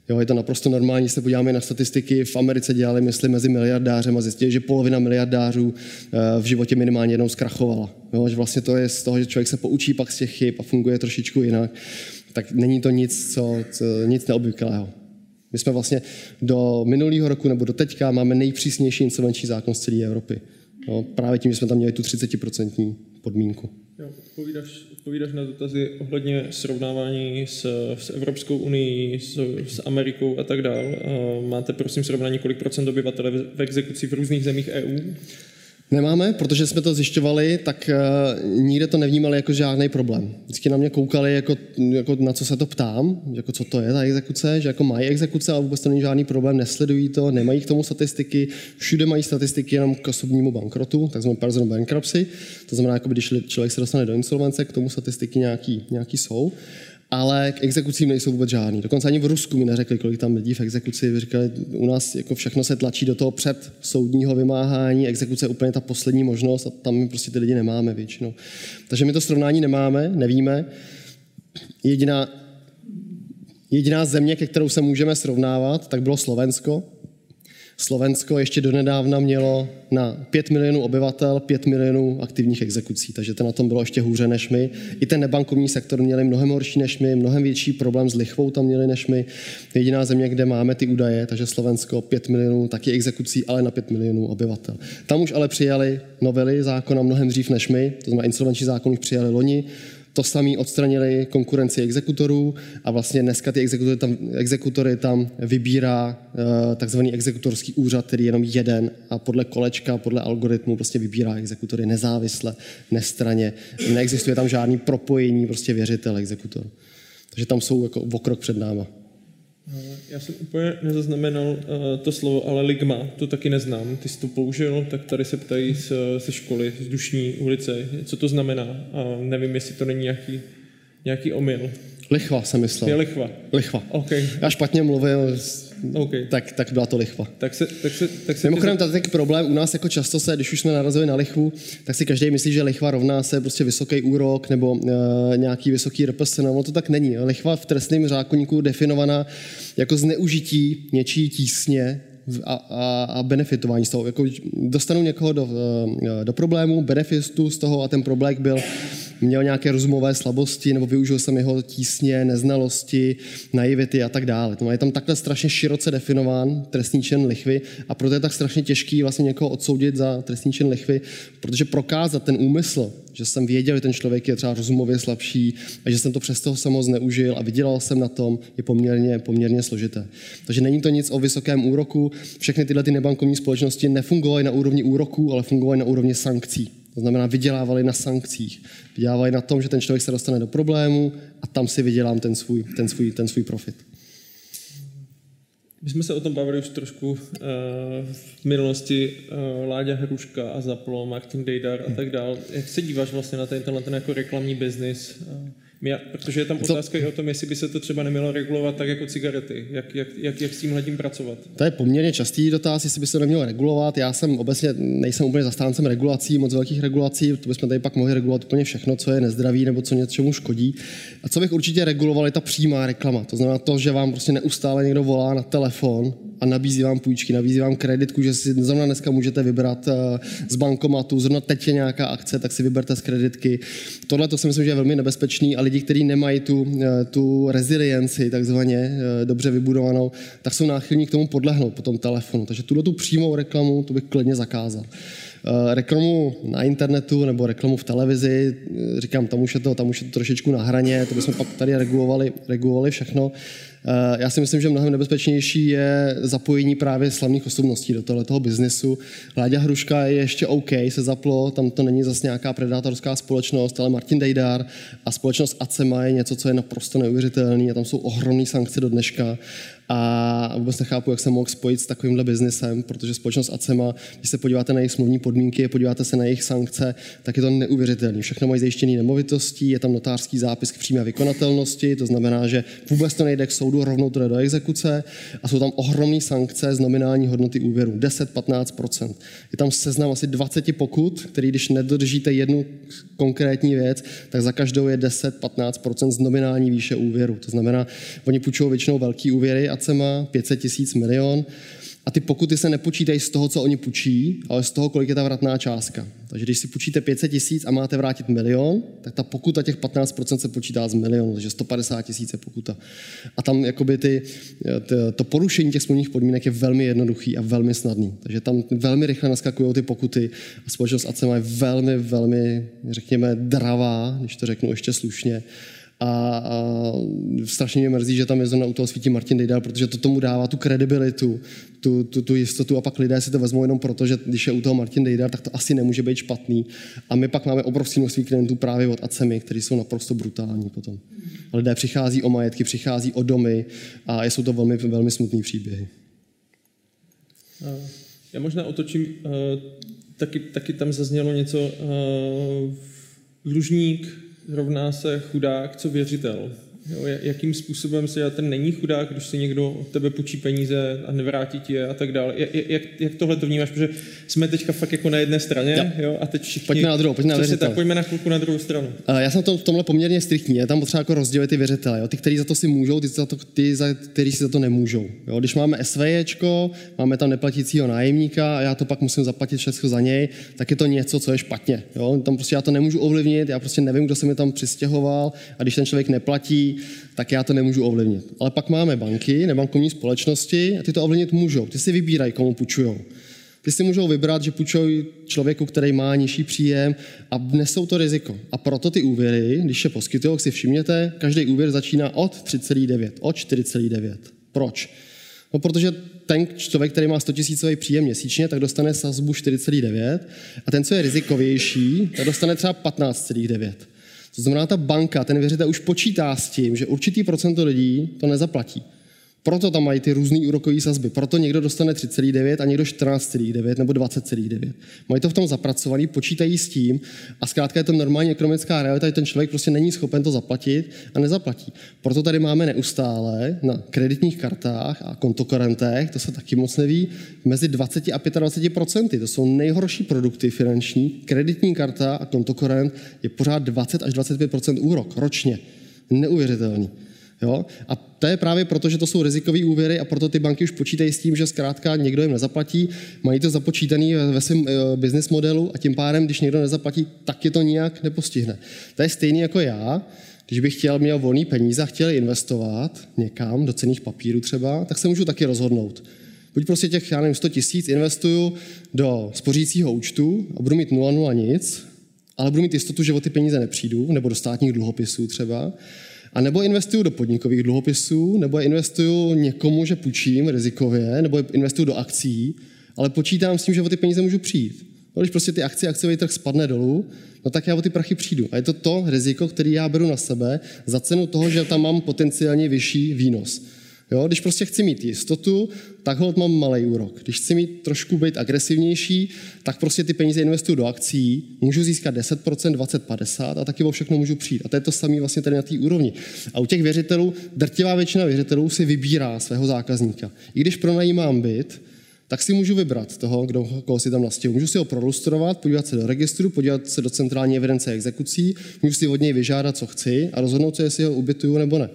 Speaker 1: Jo, je to naprosto normální, se podíváme na statistiky. V Americe dělali, myslím, mezi miliardářem a zjistili, že polovina miliardářů eh, v životě minimálně jednou zkrachovala. Jo, že vlastně to je z toho, že člověk se poučí pak z těch chyb a funguje trošičku jinak. Tak není to nic, co, co, nic neobvyklého. My jsme vlastně do minulého roku nebo do teďka máme nejpřísnější insolvenční zákon z celé Evropy. Jo, právě tím, že jsme tam měli tu 30% podmínku.
Speaker 2: Jo, odpovídáš, odpovídáš na dotazy ohledně srovnávání s, s Evropskou unii, s, s Amerikou a tak dál. Máte prosím srovnání, kolik procent obyvatel v exekuci v různých zemích EU?
Speaker 1: Nemáme, protože jsme to zjišťovali, tak uh, nikde to nevnímali jako žádný problém. Vždycky na mě koukali, jako, jako na co se to ptám, jako co to je ta exekuce, že jako mají exekuce, ale vůbec to není žádný problém, nesledují to, nemají k tomu statistiky, všude mají statistiky jenom k osobnímu bankrotu, takzvanou personal bankruptcy, to znamená, jako když člověk se dostane do insolvence, k tomu statistiky nějaký, nějaký jsou. Ale k exekucím nejsou vůbec žádný. Dokonce ani v Rusku mi neřekli, kolik tam lidí v exekuci. Říkali, u nás jako všechno se tlačí do toho před soudního vymáhání, exekuce je úplně ta poslední možnost a tam my prostě ty lidi nemáme většinou. Takže my to srovnání nemáme, nevíme. Jediná, jediná země, ke kterou se můžeme srovnávat, tak bylo Slovensko, Slovensko ještě donedávna mělo na 5 milionů obyvatel 5 milionů aktivních exekucí, takže to na tom bylo ještě hůře než my. I ten nebankovní sektor měli mnohem horší než my, mnohem větší problém s lichvou tam měli než my. Jediná země, kde máme ty údaje, takže Slovensko 5 milionů taky exekucí, ale na 5 milionů obyvatel. Tam už ale přijali novely zákona mnohem dřív než my, to znamená insolvenční zákon už přijali loni, to samé odstranili konkurenci exekutorů a vlastně dneska ty exekutory tam, exekutory tam vybírá uh, takzvaný exekutorský úřad, který je jenom jeden a podle kolečka, podle algoritmu prostě vybírá exekutory nezávisle, nestraně. Neexistuje tam žádný propojení prostě věřitel, exekutor. Takže tam jsou jako o krok před náma.
Speaker 2: Eh, já jsem úplně nezaznamenal uh, to slovo, ale ligma, to taky neznám. Ty jsi to použil, tak tady se ptají z, ze školy, z Dušní ulice, co to znamená. A nevím, jestli to není nějaký, nějaký omyl.
Speaker 1: Lichva jsem myslel.
Speaker 2: Je lichva.
Speaker 1: Lichva.
Speaker 2: Okay.
Speaker 1: Já špatně mluvil,
Speaker 2: okay.
Speaker 1: tak, tak byla to lichva.
Speaker 2: Tak se, tak se, tak se
Speaker 1: Mimochodem, tady taky problém u nás jako často se, když už jsme narazili na lichvu, tak si každý myslí, že lichva rovná se prostě vysoký úrok nebo uh, nějaký vysoký RPS, no to tak není. Lichva v trestném zákonníku definovaná jako zneužití něčí tísně a, a, a benefitování z toho. Jako dostanu někoho do, do problému, benefitu z toho a ten problém byl měl nějaké rozumové slabosti, nebo využil jsem jeho tísně, neznalosti, naivity a tak dále. To je tam takhle strašně široce definován trestní čin lichvy a proto je tak strašně těžký vlastně někoho odsoudit za trestní čin lichvy, protože prokázat ten úmysl, že jsem věděl, že ten člověk je třeba rozumově slabší a že jsem to přes toho samo zneužil a vydělal jsem na tom, je poměrně, poměrně složité. Takže není to nic o vysokém úroku. Všechny tyhle ty nebankovní společnosti nefungovaly na úrovni úroku, ale fungovaly na úrovni sankcí. To znamená, vydělávali na sankcích. Vydělávají na tom, že ten člověk se dostane do problému a tam si vydělám ten svůj, ten svůj, ten svůj profit.
Speaker 2: My jsme se o tom bavili už trošku uh, v minulosti. Uh, Láďa Hruška a Zaplo, Martin Dejdar a tak dál. Jak se díváš vlastně na ten, tenhle ten jako reklamní biznis? Uh, mě, protože je tam otázka i o tom, jestli by se to třeba nemělo regulovat tak jako cigarety. Jak, jak, jak, jak s tím tím pracovat?
Speaker 1: To je poměrně častý dotaz, jestli by se to nemělo regulovat. Já jsem obecně nejsem úplně zastáncem regulací, moc velkých regulací, to bychom tady pak mohli regulovat úplně všechno, co je nezdravý nebo co něčemu škodí. A co bych určitě reguloval, je ta přímá reklama. To znamená to, že vám prostě neustále někdo volá na telefon a nabízí vám půjčky, nabízí vám kreditku, že si zrovna dneska můžete vybrat eh, z bankomatu, zrovna teď je nějaká akce, tak si vyberte z kreditky. Tohle to si myslím, že je velmi nebezpečný a lidi, kteří nemají tu, eh, tu rezilienci takzvaně eh, dobře vybudovanou, tak jsou náchylní k tomu podlehnout po tom telefonu. Takže tuhle tu přímou reklamu, to bych klidně zakázal. Reklamu na internetu nebo reklamu v televizi, říkám, tam už je to, tam už je to trošičku na hraně, to bychom pak tady regulovali, regulovali všechno. Eh, já si myslím, že mnohem nebezpečnější je zapojení právě slavných osobností do tohoto biznesu. Láďa Hruška je ještě OK, se zaplo, tam to není zase nějaká predátorská společnost, ale Martin Dejdar a společnost ACEMA je něco, co je naprosto neuvěřitelné a tam jsou ohromné sankce do dneška a vůbec nechápu, jak se mohl spojit s takovýmhle biznesem, protože společnost ACEMA, když se podíváte na jejich smluvní podmínky, podíváte se na jejich sankce, tak je to neuvěřitelné. Všechno mají zajištěné nemovitostí, je tam notářský zápis k přímé vykonatelnosti, to znamená, že vůbec to nejde k soudu, rovnou to jde do exekuce a jsou tam ohromné sankce z nominální hodnoty úvěru, 10-15%. Je tam seznam asi 20 pokut, který když nedodržíte jednu konkrétní věc, tak za každou je 10-15% z nominální výše úvěru. To znamená, oni půjčují většinou velký úvěry ACEMA, 500 tisíc milion, a ty pokuty se nepočítají z toho, co oni půjčí, ale z toho, kolik je ta vratná částka. Takže když si půjčíte 500 tisíc a máte vrátit milion, tak ta pokuta těch 15% se počítá z milionu, takže 150 tisíc je pokuta. A tam jakoby ty, to, to porušení těch smluvních podmínek je velmi jednoduchý a velmi snadný. Takže tam velmi rychle naskakují ty pokuty a společnost ACMA je velmi, velmi, řekněme, dravá, když to řeknu ještě slušně a, a strašně mě mrzí, že tam je zrovna u toho svítí Martin Dejdal, protože to tomu dává tu kredibilitu, tu, tu, tu jistotu a pak lidé si to vezmou jenom proto, že když je u toho Martin Dejdar, tak to asi nemůže být špatný. A my pak máme obrovský množství klientů právě od ACEMI, kteří jsou naprosto brutální potom. A lidé přichází o majetky, přichází o domy a jsou to velmi, velmi smutné příběhy.
Speaker 2: Já možná otočím, taky, taky tam zaznělo něco, dlužník rovná se chudák, co věřitel. Jo, jakým způsobem se ten není chudák, když si někdo od tebe půjčí peníze a nevrátí ti je a tak dále. Jak, jak tohle to vnímáš? Protože jsme teďka fakt jako na jedné straně jo. Jo, a teď všichni...
Speaker 1: Pojďme na druhou, pojďme na věřitele.
Speaker 2: Tak pojďme na chvilku na druhou stranu.
Speaker 1: Já jsem to v tomhle poměrně striktní. Je tam potřeba jako rozdělit ty věřitele. Jo. Ty, kteří za to si můžou, ty, za to, ty za, kteří si za to nemůžou. Jo. Když máme SVJčko, máme tam neplatícího nájemníka a já to pak musím zaplatit všechno za něj, tak je to něco, co je špatně. Jo. Tam prostě já to nemůžu ovlivnit, já prostě nevím, kdo se mi tam přistěhoval a když ten člověk neplatí, tak já to nemůžu ovlivnit. Ale pak máme banky, nebankovní společnosti a ty to ovlivnit můžou. Ty si vybírají, komu půjčují. Ty si můžou vybrat, že půjčují člověku, který má nižší příjem a nesou to riziko. A proto ty úvěry, když je poskytují, si všimněte, každý úvěr začíná od 3,9, od 4,9. Proč? No, protože ten člověk, který má 100 000 příjem měsíčně, tak dostane sazbu 4,9 a ten, co je rizikovější, tak dostane třeba 15,9. To znamená, ta banka, ten věřitel už počítá s tím, že určitý procento lidí to nezaplatí. Proto tam mají ty různé úrokové sazby. Proto někdo dostane 3,9 a někdo 14,9 nebo 20,9. Mají to v tom zapracovaný, počítají s tím a zkrátka je to normální ekonomická realita, že ten člověk prostě není schopen to zaplatit a nezaplatí. Proto tady máme neustále na kreditních kartách a kontokorentech, to se taky moc neví, mezi 20 a 25 procenty. To jsou nejhorší produkty finanční. Kreditní karta a kontokorent je pořád 20 až 25 úrok ročně. Neuvěřitelný. Jo? A to je právě proto, že to jsou rizikové úvěry a proto ty banky už počítají s tím, že zkrátka někdo jim nezaplatí, mají to započítaný ve svém eh, business modelu a tím pádem, když někdo nezaplatí, tak je to nijak nepostihne. To je stejný jako já, když bych chtěl, měl volný peníze a chtěl investovat někam do cených papírů třeba, tak se můžu taky rozhodnout. Buď prostě těch, já nevím, 100 tisíc investuju do spořícího účtu a budu mít 0,0 nic, ale budu mít jistotu, že o ty peníze nepřijdu, nebo do státních dluhopisů třeba, a nebo investuju do podnikových dluhopisů, nebo investuju někomu, že půjčím rizikově, nebo investuju do akcí, ale počítám s tím, že o ty peníze můžu přijít. No, když prostě ty akcie, akciový trh spadne dolů, no tak já o ty prachy přijdu. A je to to riziko, který já beru na sebe za cenu toho, že tam mám potenciálně vyšší výnos. Jo? Když prostě chci mít jistotu, tak hold mám malý úrok. Když chci mít trošku být agresivnější, tak prostě ty peníze investuju do akcí, můžu získat 10%, 20, 50 a taky o všechno můžu přijít. A to je to samé vlastně tady na té úrovni. A u těch věřitelů, drtivá většina věřitelů si vybírá svého zákazníka. I když pronajímám byt, tak si můžu vybrat toho, kdo, koho si tam nastěhu. Můžu si ho prolustrovat, podívat se do registru, podívat se do centrální evidence exekucí, můžu si od něj vyžádat, co chci a rozhodnout se, jestli ho ubytuju nebo ne.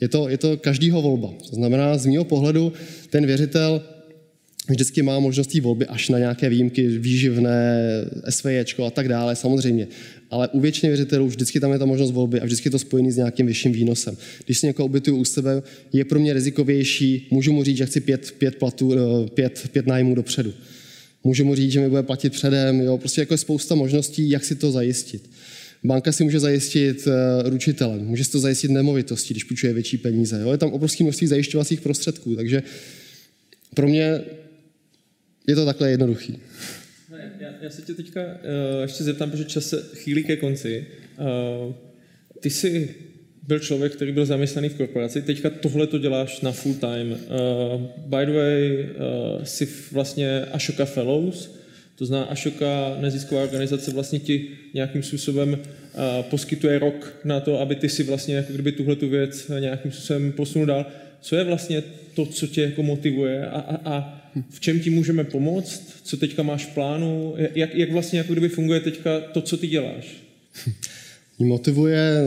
Speaker 1: Je to, je to každýho volba. To znamená, z mého pohledu, ten věřitel vždycky má možností volby až na nějaké výjimky, výživné, SVJčko a tak dále, samozřejmě. Ale u většiny věřitelů vždycky tam je ta možnost volby a vždycky je to spojený s nějakým vyšším výnosem. Když si někoho ubytuju u sebe, je pro mě rizikovější, můžu mu říct, že chci pět, pět, platů, eh, pět, pět nájmů dopředu. Můžu mu říct, že mi bude platit předem, jo? prostě jako je spousta možností, jak si to zajistit. Banka si může zajistit uh, ručitelem, může si to zajistit nemovitostí, když půjčuje větší peníze. Jo? Je tam obrovské množství zajišťovacích prostředků, takže pro mě je to takhle jednoduchý.
Speaker 2: No, já, já se tě teďka uh, ještě zeptám, protože čas se chýlí ke konci. Uh, ty jsi byl člověk, který byl zaměstnaný v korporaci, teďka tohle to děláš na full time. Uh, by the way, uh, jsi vlastně Ashoka Fellows, to zná Ashoka, nezisková organizace, vlastně ti nějakým způsobem poskytuje rok na to, aby ty si vlastně jako kdyby tuhle tu věc nějakým způsobem posunul dál. Co je vlastně to, co tě jako motivuje a, a, a v čem ti můžeme pomoct? Co teďka máš v plánu? Jak, jak vlastně jako kdyby funguje teďka to, co ty děláš?
Speaker 1: Mě motivuje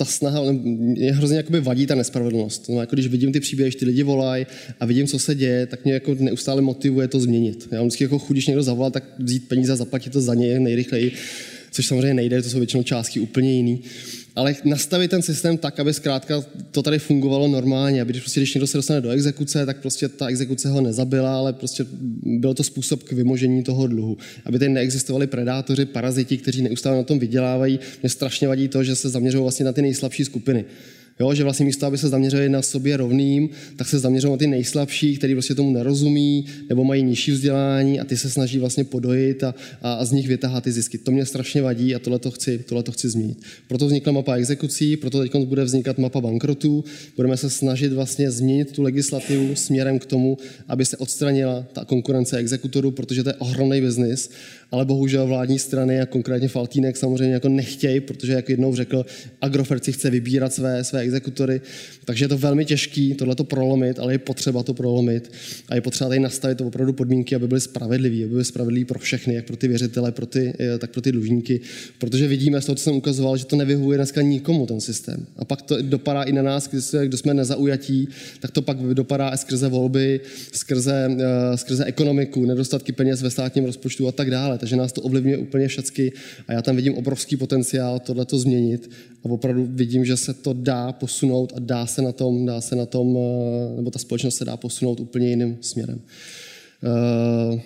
Speaker 1: ta snaha, mě hrozně jakoby vadí ta nespravedlnost. No, jako když vidím ty příběhy, ty lidi volají a vidím, co se děje, tak mě jako neustále motivuje to změnit. Já vždycky jako chudíš někdo zavolal, tak vzít peníze a zaplatit to za něj nejrychleji, což samozřejmě nejde, to jsou většinou částky úplně jiný ale nastavit ten systém tak, aby zkrátka to tady fungovalo normálně, aby když, prostě, když někdo se dostane do exekuce, tak prostě ta exekuce ho nezabila, ale prostě byl to způsob k vymožení toho dluhu. Aby tady neexistovali predátoři, paraziti, kteří neustále na tom vydělávají. Mě strašně vadí to, že se zaměřují vlastně na ty nejslabší skupiny. Jo, že vlastně místo, aby se zaměřili na sobě rovným, tak se zaměřují na ty nejslabší, kteří prostě tomu nerozumí nebo mají nižší vzdělání a ty se snaží vlastně podojit a, a, a z nich vytahat ty zisky. To mě strašně vadí a tohle to chci, tohleto chci změnit. Proto vznikla mapa exekucí, proto teď bude vznikat mapa bankrotů. Budeme se snažit vlastně změnit tu legislativu směrem k tomu, aby se odstranila ta konkurence exekutorů, protože to je ohromný biznis ale bohužel vládní strany a konkrétně Faltínek samozřejmě jako nechtějí, protože jak jednou řekl, Agrofert si chce vybírat své, své exekutory, takže je to velmi těžký tohle to prolomit, ale je potřeba to prolomit a je potřeba tady nastavit to opravdu podmínky, aby byly spravedlivé, aby byly spravedlivé pro všechny, jak pro ty věřitele, pro ty, eh, tak pro ty dlužníky, protože vidíme z toho, co jsem ukazoval, že to nevyhovuje dneska nikomu ten systém. A pak to dopadá i na nás, kdo jsme nezaujatí, tak to pak dopadá i skrze volby, skrze, eh, skrze ekonomiku, nedostatky peněz ve státním rozpočtu a tak dále takže nás to ovlivňuje úplně všecky a já tam vidím obrovský potenciál tohle to změnit a opravdu vidím, že se to dá posunout a dá se na tom, dá se na tom, eh, nebo ta společnost se dá posunout úplně jiným směrem. Uh,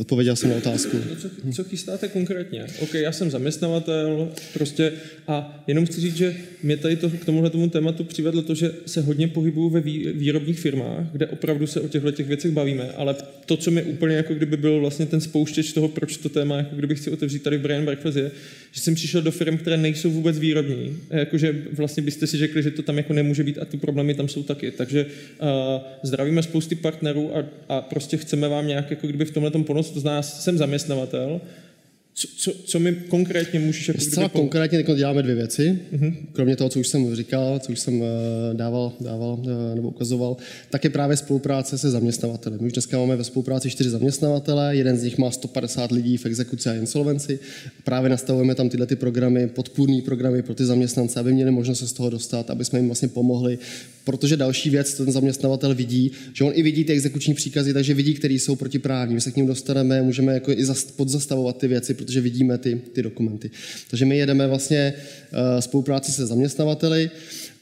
Speaker 1: Odpověděl jsem na otázku.
Speaker 2: No, co, co chystáte konkrétně? OK, já jsem zaměstnavatel, prostě a jenom chci říct, že mě tady to, k tomuhle tomu tématu přivedlo to, že se hodně pohybuju ve výrobních firmách, kde opravdu se o těchto těch věcech bavíme, ale to, co mi úplně jako kdyby byl vlastně ten spouštěč toho, proč to téma, jako kdyby chci otevřít tady v Brian Breakfast, je, že jsem přišel do firm, které nejsou vůbec výrobní. Jakože vlastně byste si řekli, že to tam jako nemůže být a ty problémy tam jsou taky. Takže uh, zdravíme spousty partnerů a, a prostě chceme vám nějak jako kdyby v tomhle tom pomoct. To znamená, jsem zaměstnavatel, co, co, co mi konkrétně můžeš jako
Speaker 1: Zcela konkrétně teď děláme dvě věci. Uh-huh. Kromě toho, co už jsem říkal, co už jsem uh, dával, dával uh, nebo ukazoval, tak je právě spolupráce se zaměstnavateli. My už dneska máme ve spolupráci čtyři zaměstnavatele, jeden z nich má 150 lidí v exekuci a insolvenci. Právě nastavujeme tam tyhle ty programy, podpůrné programy pro ty zaměstnance, aby měli možnost se z toho dostat, aby jsme jim vlastně pomohli. Protože další věc, ten zaměstnavatel vidí, že on i vidí ty exekuční příkazy, takže vidí, které jsou protiprávní. My se k ním dostaneme, můžeme jako i podzastavovat ty věci, protože vidíme ty, ty dokumenty. Takže my jedeme vlastně uh, spolupráci se zaměstnavateli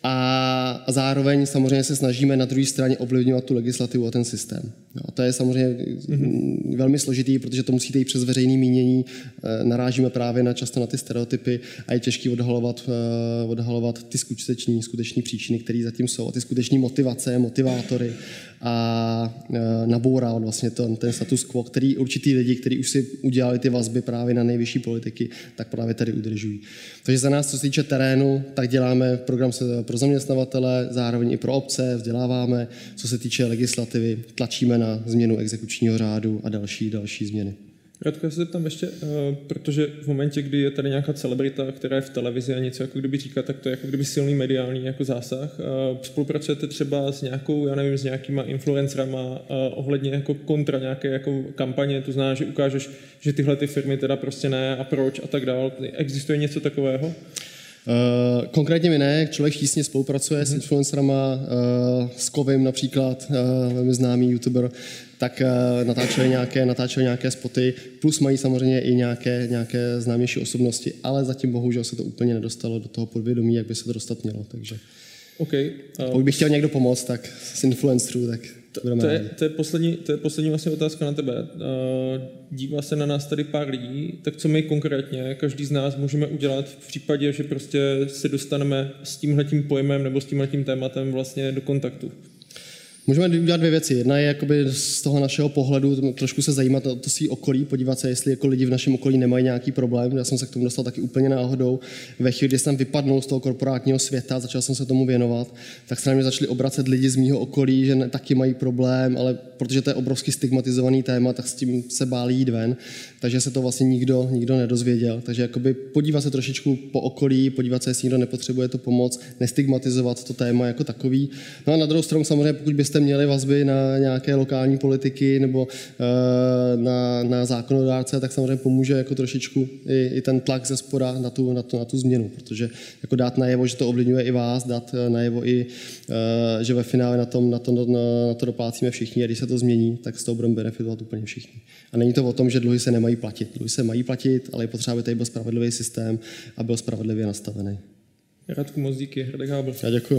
Speaker 1: a, zároveň samozřejmě se snažíme na druhé straně ovlivňovat tu legislativu a ten systém. No, a to je samozřejmě mm-hmm. velmi složitý, protože to musíte jít přes veřejné mínění, e, narážíme právě na často na ty stereotypy a je těžké odhalovat, e, odhalovat ty skuteční, skuteční příčiny, které zatím jsou a ty skuteční motivace, motivátory a e, nabourávat vlastně ten, ten status quo, který určitý lidi, kteří už si udělali ty vazby právě na nejvyšší politiky, tak právě tady udržují. Takže za nás, co se týče terénu, tak děláme program pro zaměstnavatele, zároveň i pro obce, vzděláváme, co se týče legislativy, tlačíme na změnu exekučního řádu a další, další změny.
Speaker 2: Já se zeptám ještě, uh, protože v momentě, kdy je tady nějaká celebrita, která je v televizi a něco jako kdyby říká, tak to je jako kdyby silný mediální jako zásah. Uh, spolupracujete třeba s nějakou, já nevím, s nějakýma influencerama uh, ohledně jako kontra nějaké jako kampaně, to znamená, že ukážeš, že tyhle ty firmy teda prostě ne a proč a tak dále. Existuje něco takového?
Speaker 1: Uh, konkrétně mi ne, člověk tísně spolupracuje mm-hmm. s mhm. influencerama, uh, s Kovim například, uh, velmi známý youtuber, tak uh, natáčeli nějaké, natáčeli nějaké spoty, plus mají samozřejmě i nějaké, nějaké známější osobnosti, ale zatím bohužel se to úplně nedostalo do toho podvědomí, jak by se to dostat mělo, takže...
Speaker 2: Okay,
Speaker 1: uh, Pokud by chtěl někdo pomoct, tak s influencerů, tak
Speaker 2: to, to, je, to, je poslední, to je poslední vlastně otázka na tebe. Uh, dívá se na nás tady pár lidí, tak co my konkrétně, každý z nás můžeme udělat v případě, že prostě se dostaneme s tímhletím pojmem nebo s tímhletím tématem vlastně do kontaktu?
Speaker 1: Můžeme udělat dvě věci. Jedna je jakoby z toho našeho pohledu trošku se zajímat o to svý okolí, podívat se, jestli jako lidi v našem okolí nemají nějaký problém. Já jsem se k tomu dostal taky úplně náhodou. Ve chvíli, kdy jsem vypadnul z toho korporátního světa, začal jsem se tomu věnovat, tak se na mě začali obracet lidi z mého okolí, že ne, taky mají problém, ale protože to je obrovský stigmatizovaný téma, tak s tím se bálí jít ven. Takže se to vlastně nikdo, nikdo nedozvěděl. Takže jakoby podívat se trošičku po okolí, podívat se, jestli někdo nepotřebuje to pomoc, nestigmatizovat to téma jako takový. No a na druhou stranu samozřejmě, pokud byste jste měli vazby na nějaké lokální politiky nebo eh, na, na zákonodárce, tak samozřejmě pomůže jako trošičku i, i ten tlak ze spoda na tu, na, tu, na tu změnu, protože jako dát najevo, že to ovlivňuje i vás, dát eh, najevo i, eh, že ve finále na, tom, na, to, na, na to doplácíme všichni a když se to změní, tak z toho budeme benefitovat úplně všichni. A není to o tom, že dluhy se nemají platit. Dluhy se mají platit, ale je potřeba, aby tady byl spravedlivý systém a byl spravedlivě nastavený.
Speaker 2: Radku, moc díky. Radek Hábl.
Speaker 1: Já děkuji.